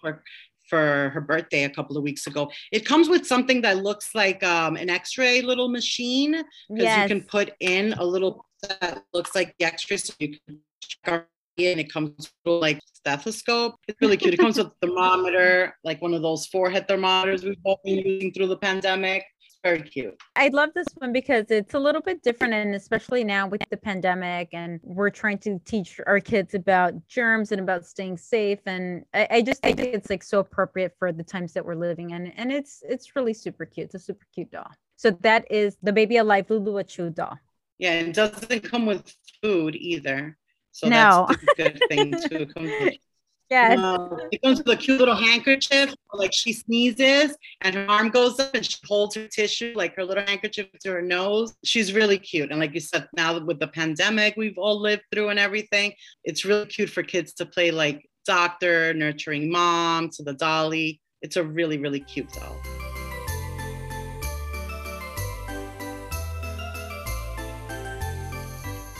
for, for her birthday a couple of weeks ago. It comes with something that looks like um, an x-ray little machine because yes. you can put in a little that looks like the x-ray so you can check and it comes with like stethoscope. It's really cute. It comes with a thermometer, like one of those forehead thermometers we've all been using through the pandemic. It's very cute. I love this one because it's a little bit different, and especially now with the pandemic, and we're trying to teach our kids about germs and about staying safe. And I, I just think it's like so appropriate for the times that we're living in, and it's it's really super cute. It's a super cute doll. So that is the Baby Alive Lulu Achoo doll. Yeah, it doesn't come with food either. So no. that's a good thing too. *laughs* Yes. Um, it comes with a cute little handkerchief, like she sneezes and her arm goes up and she holds her tissue, like her little handkerchief to her nose. She's really cute. And like you said, now with the pandemic we've all lived through and everything, it's really cute for kids to play like doctor, nurturing mom to the dolly. It's a really, really cute doll.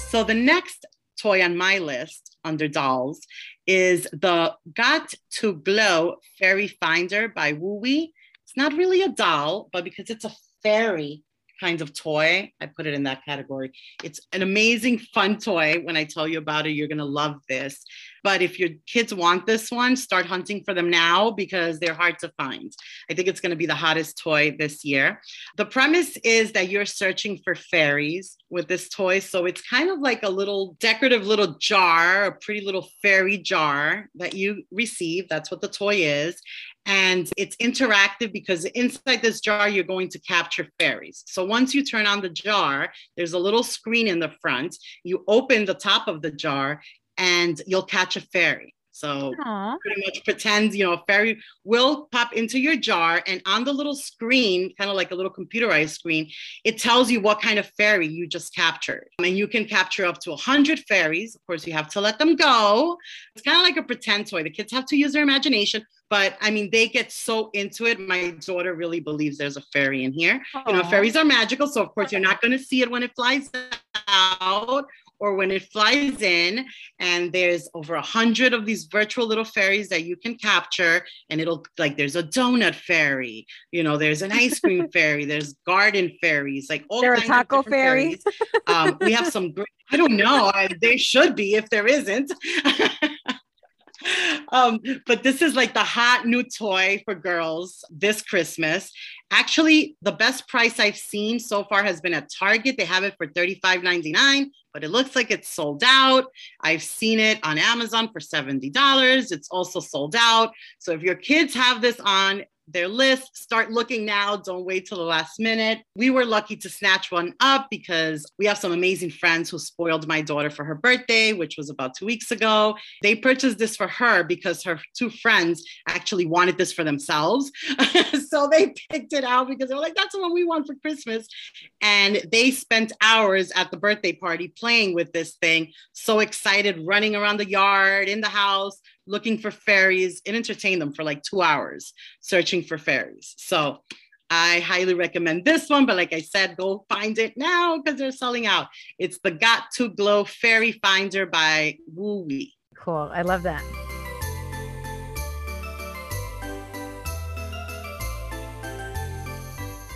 So the next toy on my list under dolls is the Got to Glow Fairy Finder by WowWee. It's not really a doll, but because it's a fairy kind of toy, I put it in that category. It's an amazing, fun toy. When I tell you about it, you're going to love this. But if your kids want this one, start hunting for them now because they're hard to find. I think it's going to be the hottest toy this year. The premise is that you're searching for fairies with this toy. So it's kind of like a little decorative little jar, a pretty little fairy jar that you receive. That's what the toy is. And it's interactive because inside this jar, you're going to capture fairies. So once you turn on the jar, there's a little screen in the front. You open the top of the jar and you'll catch a fairy. So Aww. pretty much pretend, you know, a fairy will pop into your jar and on the little screen, kind of like a little computerized screen, it tells you what kind of fairy you just captured. And you can capture up to 100 fairies. Of course, you have to let them go. It's kind of like a pretend toy. The kids have to use their imagination, but I mean, they get so into it. My daughter really believes there's a fairy in here. Aww. You know, fairies are magical. So, of course, you're not going to see it when it flies out or when it flies in and there's over a hundred of these virtual little fairies that you can capture and it'll like there's a donut fairy you know there's an ice cream *laughs* fairy there's garden fairies like all there a taco fairy *laughs* um, we have some great i don't know I, there should be if there isn't *laughs* um, but this is like the hot new toy for girls this Christmas. Actually, the best price I've seen so far has been at Target. They have it for $35.99, but it looks like it's sold out. I've seen it on Amazon for $70. It's also sold out. So if your kids have this on their list. Start looking now. Don't wait till the last minute. We were lucky to snatch one up because we have some amazing friends who spoiled my daughter for her birthday, which was about two weeks ago. They purchased this for her because her two friends actually wanted this for themselves. *laughs* so they picked it out because they were like, that's the one we want for Christmas. And they spent hours at the birthday party playing with this thing, so excited, running around the yard, in the house, looking for fairies and entertain them for like two hours searching for fairies. So I highly recommend this one, but like I said, go find it now because they're selling out. It's the Got to Glow Fairy Finder by WowWee. Cool. I love that.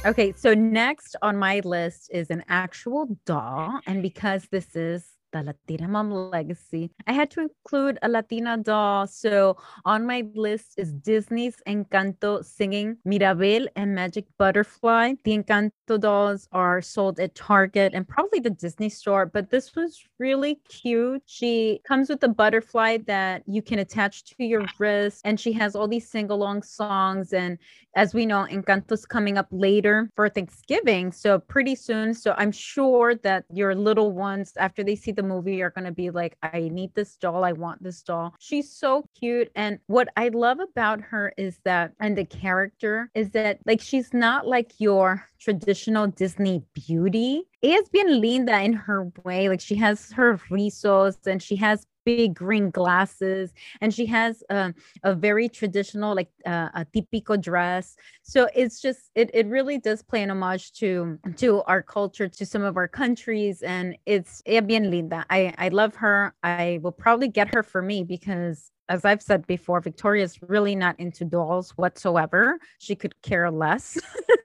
Okay, so next on my list is an actual doll. And because this is the Latina Mom Legacy, I had to include a Latina doll. So on my list is Disney's Encanto singing Mirabel and Magic Butterfly. The Encanto dolls are sold at Target and probably the Disney store, but this was really cute. She comes with a butterfly that you can attach to your wrist, and she has all these sing along songs. And as we know, Encanto's coming up later for Thanksgiving. So pretty soon. So I'm sure that your little ones, after they see the movie, are going to be like, I need this doll. I want this doll. She's so cute. And what I love about her is that, and the character is that, like, she's not like your traditional Disney beauty. Ella es bien linda in her way. Like she has her rizos and she has big green glasses and she has um, a very traditional like uh, a típico dress so it's just it, it really does play an homage to to our culture to some of our countries and it's bien linda i i love her i will probably get her for me because as I've said before, Victoria's really not into dolls whatsoever. She could care less.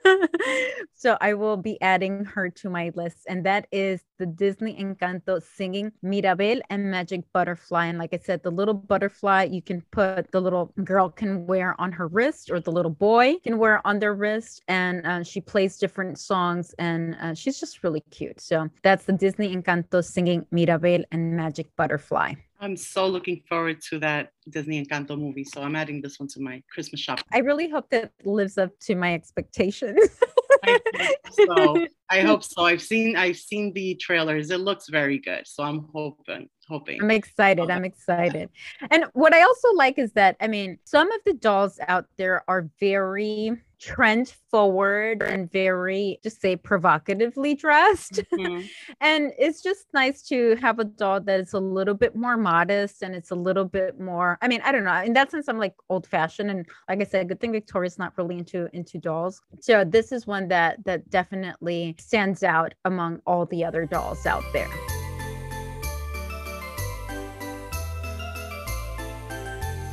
*laughs* so I will be adding her to my list. And that is the Disney Encanto singing Mirabel and Magic Butterfly. And like I said, the little butterfly you can put, the little girl can wear on her wrist, or the little boy can wear on their wrist. And uh, she plays different songs, and uh, she's just really cute. So that's the Disney Encanto singing Mirabel and Magic Butterfly. I'm so looking forward to that Disney Encanto movie. So I'm adding this one to my Christmas shop. I really hope that lives up to my expectations. So. *laughs* I hmm. hope so. I've seen I've seen the trailers. It looks very good. So I'm hoping hoping. I'm excited. I'm excited. And what I also like is that I mean, some of the dolls out there are very trend forward and very just say provocatively dressed. Mm-hmm. *laughs* and it's just nice to have a doll that is a little bit more modest and it's a little bit more i mean i don't know in that sense i'm like old fashioned and like i said good thing victoria's not really into into dolls. So this is one that that definitely stands out among all the other dolls out there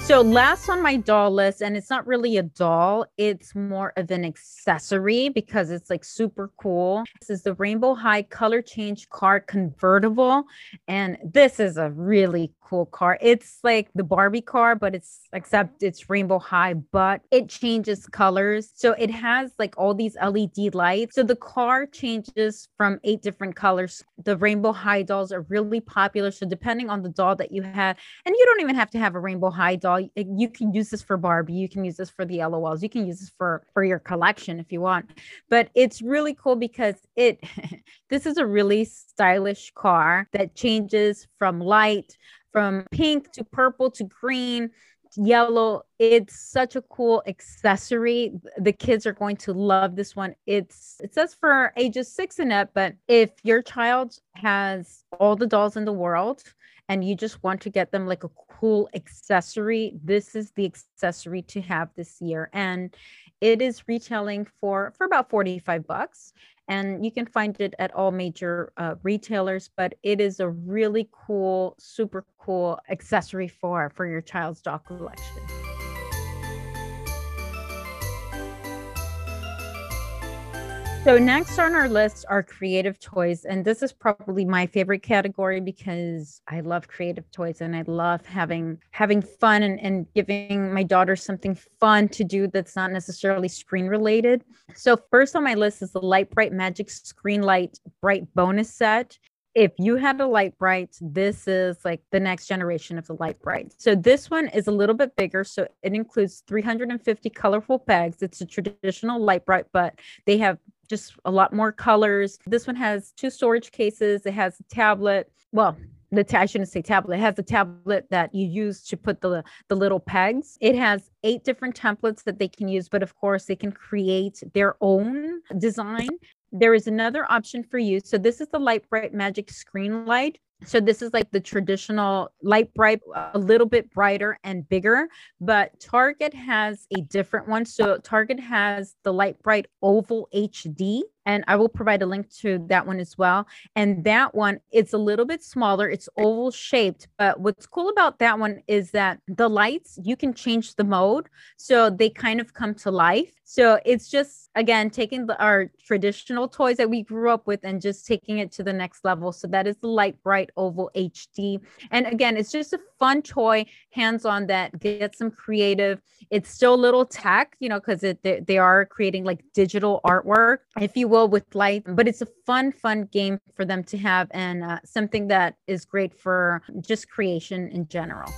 So last on my doll list, and it's not really a doll, it's more of an accessory because it's like super cool. This is the Rainbow High color change car convertible. And this is a really cool car. It's like the Barbie car, but it's except mm-hmm. it's rainbow high, but it changes colors. So it has like all these LED lights. So the car changes from eight different colors. The rainbow high dolls are really popular. So depending on the doll that you have, and you don't even have to have a rainbow high doll. You can use this for Barbie. You can use this for the LOLs. You can use this for for your collection if you want. But it's really cool because it *laughs* this is a really stylish car that changes from light from pink to purple to green yellow it's such a cool accessory the kids are going to love this one it's it says for ages six and up but if your child has all the dolls in the world and you just want to get them like a cool accessory this is the accessory to have this year. And it is retailing for for about 45 bucks and you can find it at all major uh, retailers but it is a really cool super cool accessory for for your child's doll collection So next on our list are creative toys, and this is probably my favorite category because I love creative toys and I love having having fun and, and giving my daughter something fun to do that's not necessarily screen related. So first on my list is the Lite-Brite Magic Screen Light Bright bonus set if you had a Lite-Brite, this is like the next generation of the Lite-Brite. So this one is a little bit bigger. So it includes 350 colorful pegs. It's a traditional Lite-Brite, but they have just a lot more colors. This one has two storage cases. It has a tablet. Well, the t- I shouldn't say tablet. It has a tablet that you use to put the the little pegs. It has eight different templates that they can use, but of course they can create their own design. There is another option for you. So this is the Lite-Brite Magic Screen Light. So this is like the traditional Lite-Brite, a little bit brighter and bigger, but Target has a different one. So Target has the Lite-Brite Oval HD and I will provide a link to that one as well. And that one, it's a little bit smaller, it's oval shaped. But what's cool about that one is that the lights, you can change the mode. So they kind of come to life. So it's just, again, taking the, our traditional toys that we grew up with and just taking it to the next level. So that is the Lite-Brite Oval HD. And again, it's just a fun toy, hands on that gets some creative. It's still little tech, you know, because they, they are creating like digital artwork, if you will, with light. But it's a fun, fun game for them to have and uh, something that is great for just creation in general.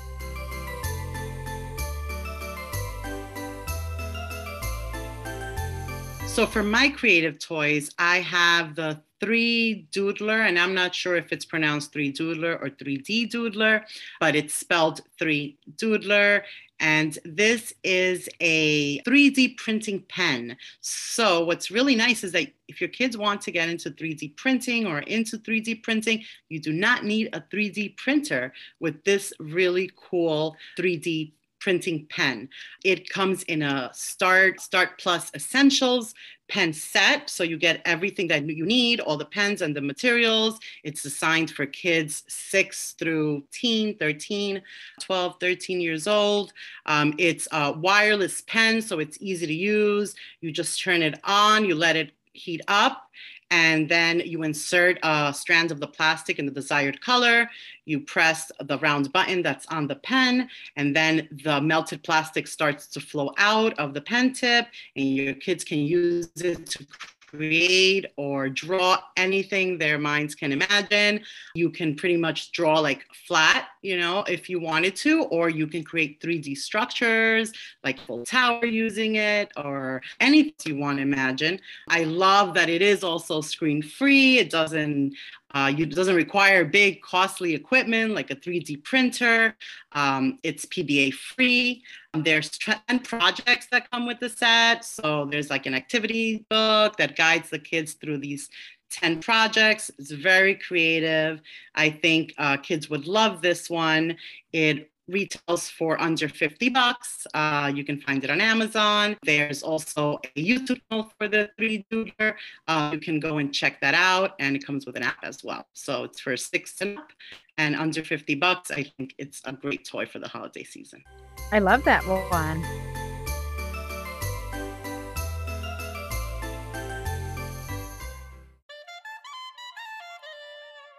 So for my creative toys, I have the 3Doodler, and I'm not sure if it's pronounced 3Doodler or 3D Doodler, but it's spelled 3 Doodler. And this is a 3D printing pen. So, what's really nice is that if your kids want to get into 3D printing or into 3D printing, you do not need a 3D printer with this really cool 3D printing pen. It comes in a Start, Start Plus Essentials pen set. So you get everything that you need, all the pens and the materials. It's designed for kids 6 through teen, 13, 12, 13 years old. Um, it's a wireless pen, so it's easy to use. You just turn it on, you let it heat up and then you insert uh, strands of the plastic in the desired color. You press the round button that's on the pen, and then the melted plastic starts to flow out of the pen tip, and your kids can use it to create or draw anything their minds can imagine. You can pretty much draw like flat, you know, if you wanted to, or you can create 3D structures like full tower using it or anything you want to imagine. I love that it is also screen free. It doesn't uh, it doesn't require big, costly equipment like a 3D printer. Um, it's PBA free. Um, there's 10 projects that come with the set. So there's like an activity book that guides the kids through these 10 projects. It's very creative. I think uh, kids would love this one. It retails for under 50 bucks. Uh, you can find it on Amazon. There's also a YouTube channel for the 3D Doodler. Uh, you can go and check that out, and it comes with an app as well. So it's for six and up and under 50 bucks. I think it's a great toy for the holiday season. I love that one.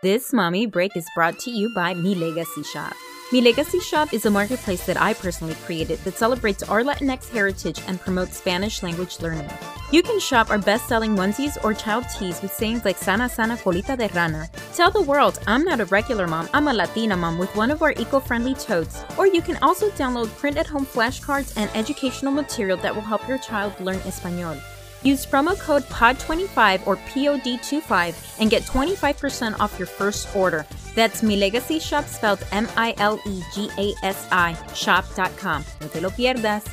This mommy break is brought to you by Mi Legasi Shop. Mi Legasi Shop is a marketplace that I personally created that celebrates our Latinx heritage and promotes Spanish language learning. You can shop our best selling onesies or child tees with sayings like Sana Sana Colita de Rana. Tell the world I'm not a regular mom, I'm a Latina mom with one of our eco friendly totes. Or you can also download print at home flashcards and educational material that will help your child learn Espanol. Use promo code POD25 or POD25 and get 25% off your first order. That's Mi Legasi Shop spelled M I L E G A S I shop.com. No te lo pierdas.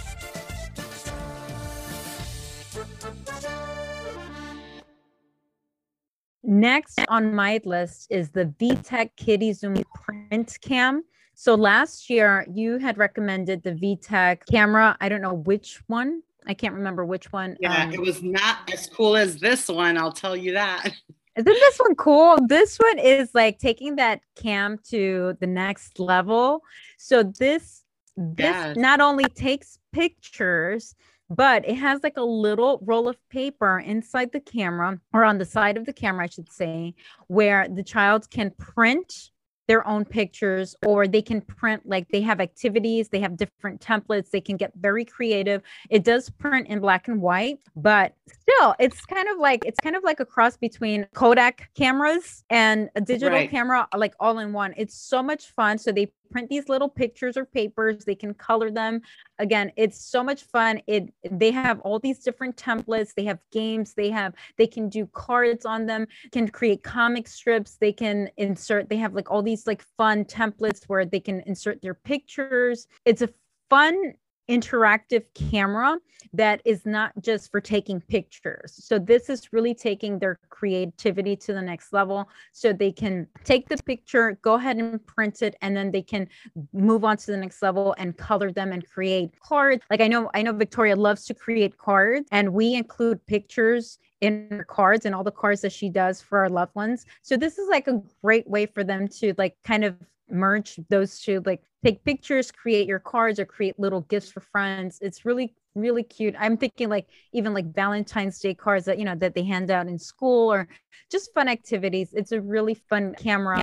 Next on my list is the VTech KidiZoom Print Cam. So last year you had recommended the VTech camera. I don't know which one I can't remember which one. Yeah, um, it was not as cool as this one. I'll tell you that. Isn't this one cool? This one is like taking that cam to the next level. So this this yes. not only takes pictures, but it has like a little roll of paper inside the camera or on the side of the camera, I should say, where the child can print their own pictures or they can print like they have activities they have different templates they can get very creative. It does print in black and white but still it's kind of like it's kind of like a cross between kodak cameras and a digital right. camera like all in one. It's so much fun. So they print these little pictures or papers. They can color them. Again it's so much fun. It they have all these different templates. They have games. They have they can do cards on them can create comic strips. They can insert they have like all these like fun templates where they can insert their pictures. It's a fun interactive camera that is not just for taking pictures. So this is really taking their creativity to the next level so they can take the picture, go ahead and print it and then they can move on to the next level and color them and create cards. Like I know I know Victoria loves to create cards and we include pictures in her cards and all the cards that she does for our loved ones. So this is like a great way for them to like kind of merge those two, like take pictures, create your cards, or create little gifts for friends. It's really really cute. I'm thinking like even like Valentine's Day cards that you know that they hand out in school or just fun activities. It's a really fun camera.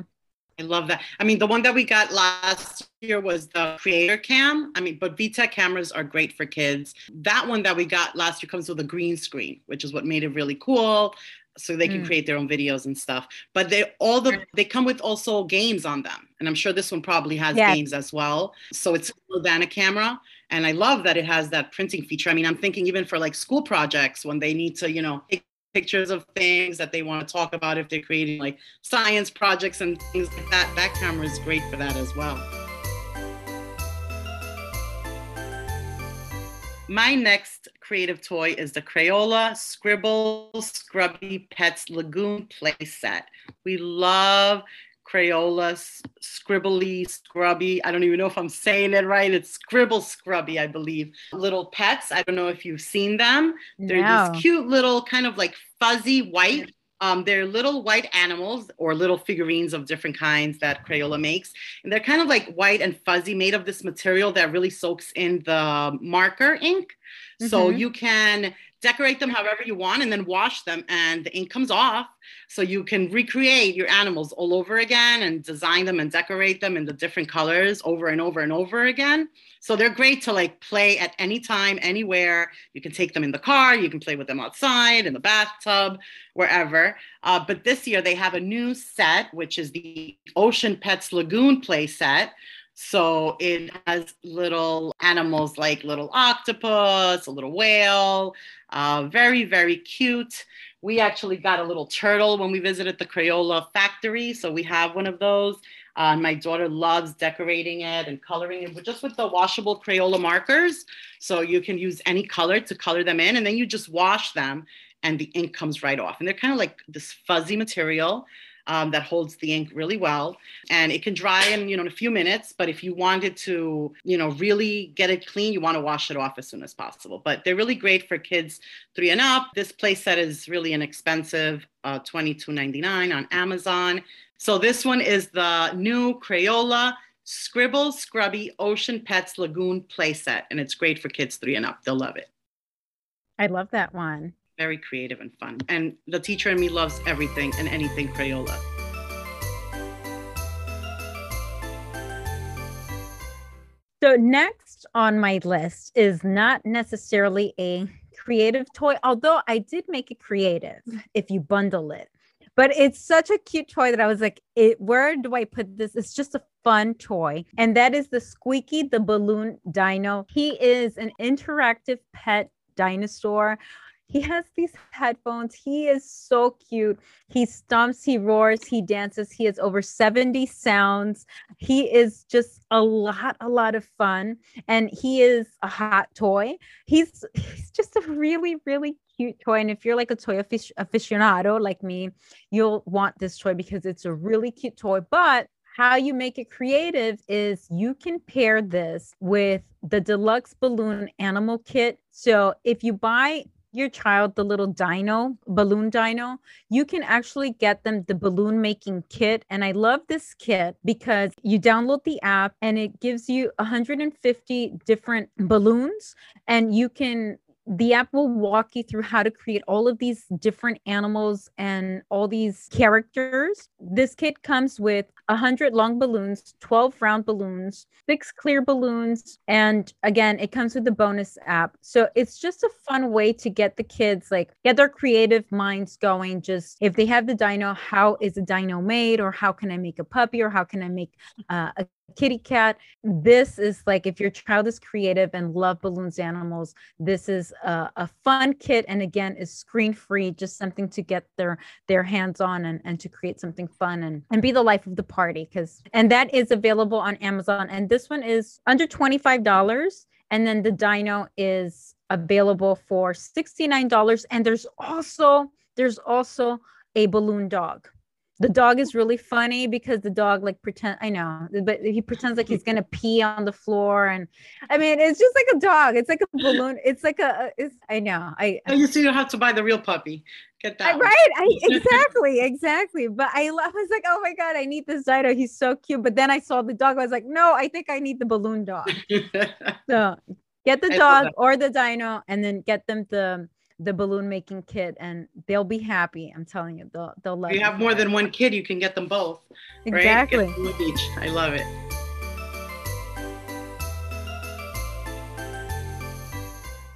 I love that. I mean, the one that we got last year was the creator cam. I mean, but VTech cameras are great for kids. That one that we got last year comes with a green screen, which is what made it really cool. So they can mm. create their own videos and stuff. But they all the they come with also games on them. And I'm sure this one probably has yeah. games as well. So it's than a camera. And I love that it has that printing feature. I mean, I'm thinking even for like school projects when they need to, you know, take pictures of things that they want to talk about if they're creating like science projects and things like that. That camera is great for that as well. My next creative toy is the Crayola Scribble Scrubby Pets Lagoon playset. We love Crayola, scribbly, scrubby. I don't even know if I'm saying it right. It's scribble scrubby, I believe. Little pets. I don't know if you've seen them. They're no. these cute little kind of like fuzzy white. Um, they're little white animals or little figurines of different kinds that Crayola makes. And they're kind of like white and fuzzy, made of this material that really soaks in the marker ink. Mm-hmm. So you can decorate them however you want and then wash them and the ink comes off. So you can recreate your animals all over again and design them and decorate them in the different colors over and over and over again. So they're great to like play at any time anywhere. You can take them in the car you can play with them outside in the bathtub wherever. Uh, but this year they have a new set which is the ocean pets lagoon play set so it has little animals like little octopus, a little whale, uh, very, very cute. We actually got a little turtle when we visited the Crayola factory. So we have one of those. Uh, my daughter loves decorating it and coloring it, but just with the washable Crayola markers. So you can use any color to color them in, and then you just wash them, and the ink comes right off. And they're kind of like this fuzzy material um, that holds the ink really well. And it can dry in you know in a few minutes but if you wanted to you know really get it clean you want to wash it off as soon as possible. But they're really great for kids three and up. This play set is really inexpensive uh, 22.99 on amazon. So this one is the new crayola scribble scrubbie ocean pets lagoon playset and it's great for kids three and up. They'll love it. I love that one very creative and fun. And the teacher in me loves everything and anything Crayola. So, next on my list is not necessarily a creative toy, although I did make it creative if you bundle it. But it's such a cute toy that I was like, it, where do I put this? It's just a fun toy. And that is the Squeakee the Balloon Dino. He is an interactive pet dinosaur he has these headphones. He is so cute. He stomps, he roars, he dances. He has over 70 sounds. He is just a lot, a lot of fun. And he is a hot toy. He's he's just a really, really cute toy. And if you're like a toy aficionado like me, you'll want this toy because it's a really cute toy. But how you make it creative is you can pair this with the deluxe balloon animal kit. So if you buy your child the little dino, balloon dino, you can actually get them the balloon making kit. And I love this kit because you download the app and it gives you 150 different balloons and you can the app will walk you through how to create all of these different animals and all these characters. This kit comes with 100 long balloons, 12 round balloons, six clear balloons, and again, it comes with the bonus app. So it's just a fun way to get the kids like get their creative minds going. Just if they have the dino, how is a dino made, or how can I make a puppy, or how can I make uh, a kitty cat. This is like if your child is creative and love balloons animals this is a, a fun kit and again is screen free just something to get their their hands on and, and to create something fun and, and be the life of the party because and that is available on amazon. And this one is under $25 and then the dino is available for $69 and there's also there's also a balloon dog the dog is really funny because the dog like pretend I know, but he pretends like he's gonna pee on the floor, and I mean it's just like a dog. It's like a balloon. It's like a. It's I know. I. Oh, you still have to buy the real puppy. Get that. I, right. I *laughs* exactly exactly. But I, I was like, oh my god, I need this dino. He's so cute. But then I saw the dog. I was like, no, I think I need the balloon dog. *laughs* so get the dog or the dino, and then get them the the balloon making kit and they'll be happy. I'm telling you, they'll they'll love. If you have more than one kid, you can get them both. Exactly. Right? each. I love it.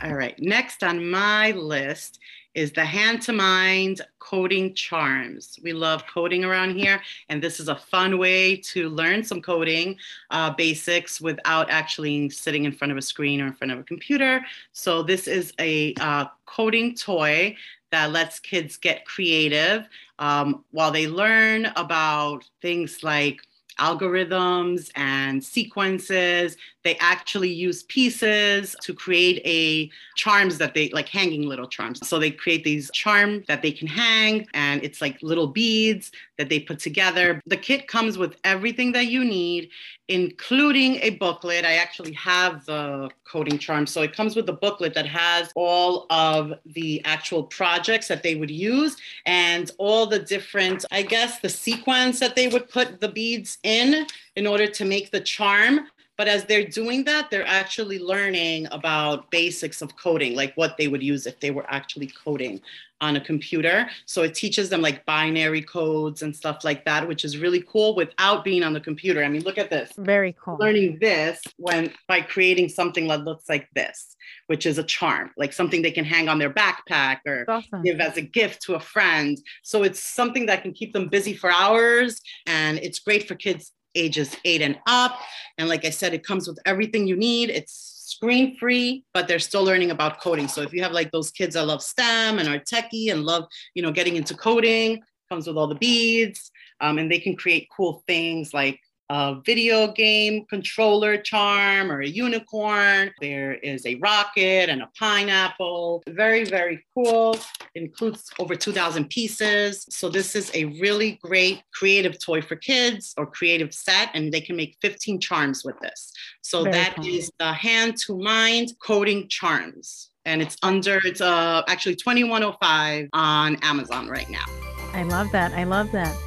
All right. Next on my list is the hand2mind coding charms. We love coding around here, and this is a fun way to learn some coding uh, basics without actually sitting in front of a screen or in front of a computer. So, this is a uh, coding toy that lets kids get creative um, while they learn about things like algorithms and sequences. They actually use pieces to create a charms that they like hanging little charms. So they create these charms that they can hang and it's like little beads that they put together. The kit comes with everything that you need, including a booklet. I actually have the coding charm. So it comes with a booklet that has all of the actual projects that they would use and all the different, I guess, the sequence that they would put the beads in in order to make the charm. But as they're doing that, they're actually learning about basics of coding, like what they would use if they were actually coding on a computer. So it teaches them like binary codes and stuff like that, which is really cool without being on the computer. I mean, look at this. Very cool. Learning this when by creating something that looks like this, which is a charm, like something they can hang on their backpack or awesome. give as a gift to a friend. So it's something that can keep them busy for hours and it's great for kids ages eight and up. And like I said, it comes with everything you need. It's screen free, but they're still learning about coding. So if you have like those kids that love STEM and are techie and love, you know, getting into coding, comes with all the beads, um, and they can create cool things like a video game controller charm or a unicorn. There is a rocket and a pineapple. Very, very cool. Includes over 2,000 pieces. So, this is a really great creative toy for kids or creative set, and they can make 15 charms with this. So, very that cool. is the hand to mind coding charms. And it's under, it's uh, actually 2105 on Amazon right now. I love that. I love that.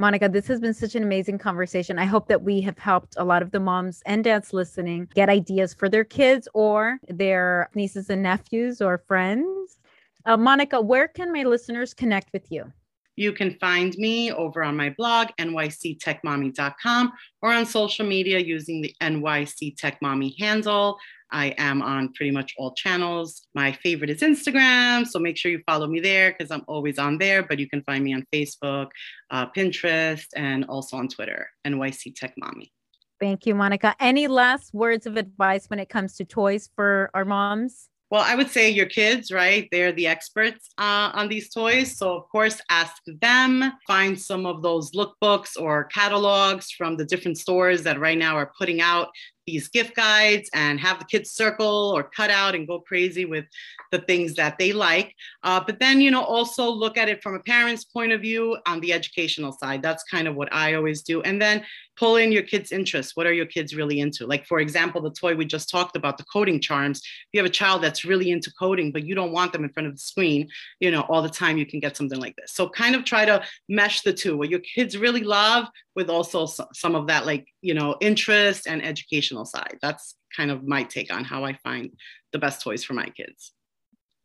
Monica, this has been such an amazing conversation. I hope that we have helped a lot of the moms and dads listening get ideas for their kids or their nieces and nephews or friends. Uh, Monica, where can my listeners connect with you? You can find me over on my blog, nyctechmommy.com, or on social media using the NYC Tech Mommy handle. I am on pretty much all channels. My favorite is Instagram, so make sure you follow me there because I'm always on there. But you can find me on Facebook, uh, Pinterest, and also on Twitter, NYC Tech Mommy. Thank you, Monica. Any last words of advice when it comes to toys for our moms? Well, I would say your kids, right? They're the experts uh, on these toys. So, of course, ask them. Find some of those lookbooks or catalogs from the different stores that right now are putting out these gift guides and have the kids circle or cut out and go crazy with the things that they like. Uh, but then, you know, also look at it from a parent's point of view on the educational side. That's kind of what I always do. And then pull in your kids' interests. What are your kids really into? Like, for example, the toy we just talked about, the coding charms. If you have a child that's really into coding, but you don't want them in front of the screen, you know, all the time, you can get something like this. So, kind of try to mesh the two, what your kids really love with also some of that, like, you know, interest and educational side. That's kind of my take on how I find the best toys for my kids.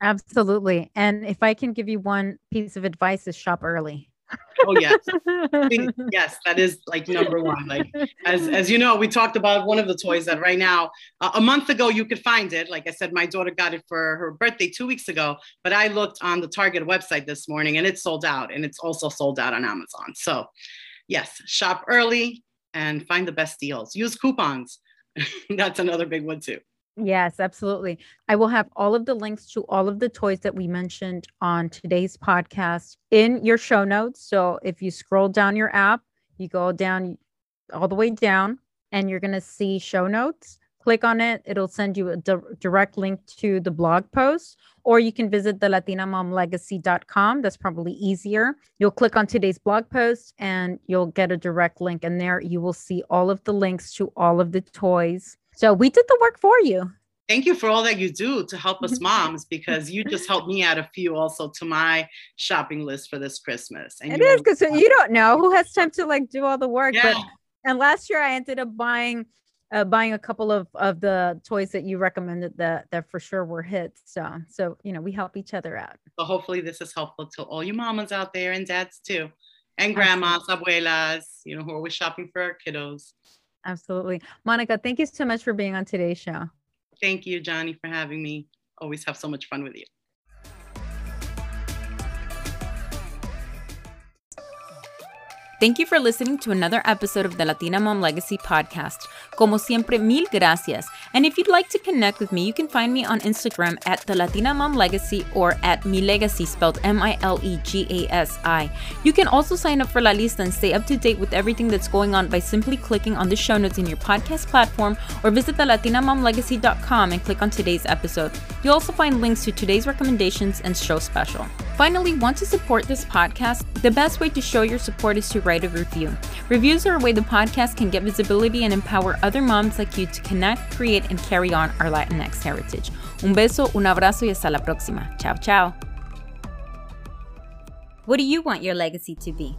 Absolutely. And if I can give you one piece of advice is shop early. Oh yes. *laughs* Yes that is like number one. Like as as you know we talked about one of the toys that right now uh, a month ago you could find it. Like i said my daughter got it for her birthday two weeks ago but i looked on the target website this morning and it's sold out and it's also sold out on amazon. So yes shop early and find the best deals. Use coupons *laughs* that's another big one too Yes, absolutely. I will have all of the links to all of the toys that we mentioned on today's podcast in your show notes. So if you scroll down your app, you go down all the way down and you're going to see show notes. Click on it. It'll send you a di- direct link to the blog post, or you can visit the latinamomlegacy.com. That's probably easier. You'll click on today's blog post and you'll get a direct link, and there you will see all of the links to all of the toys. So we did the work for you. Thank you for all that you do to help us mm-hmm. moms because you just helped me add a few also to my shopping list for this Christmas. And it is because you uh, don't know who has time to like do all the work. Yeah. But and last year I ended up buying uh, buying a couple of of the toys that you recommended that that for sure were hits. So so you know we help each other out. So hopefully this is helpful to all you mamas out there and dads too, and grandmas, Absolutely. abuelas, you know who are always shopping for our kiddos. Absolutely, Monica. Thank you so much for being on today's show. Thank you, Janny, for having me. Always have so much fun with you. Thank you for listening to another episode of the Latina Mom Legacy podcast. Como siempre, mil gracias. And if you'd like to connect with me, you can find me on Instagram at the Latina Mom Legacy or at Mi Legasi, spelled M I L E G A S I. You can also sign up for La Lista and stay up to date with everything that's going on by simply clicking on the show notes in your podcast platform or visit the latinamomlegacy.com and click on today's episode. You'll also find links to today's recommendations and show special. Finally, want to support this podcast? The best way to show your support is to write a review. Reviews are a way the podcast can get visibility and empower other moms like you to connect, create, and carry on our Latinx heritage. Un beso, un abrazo y hasta la próxima. Ciao, ciao. What do you want your legacy to be?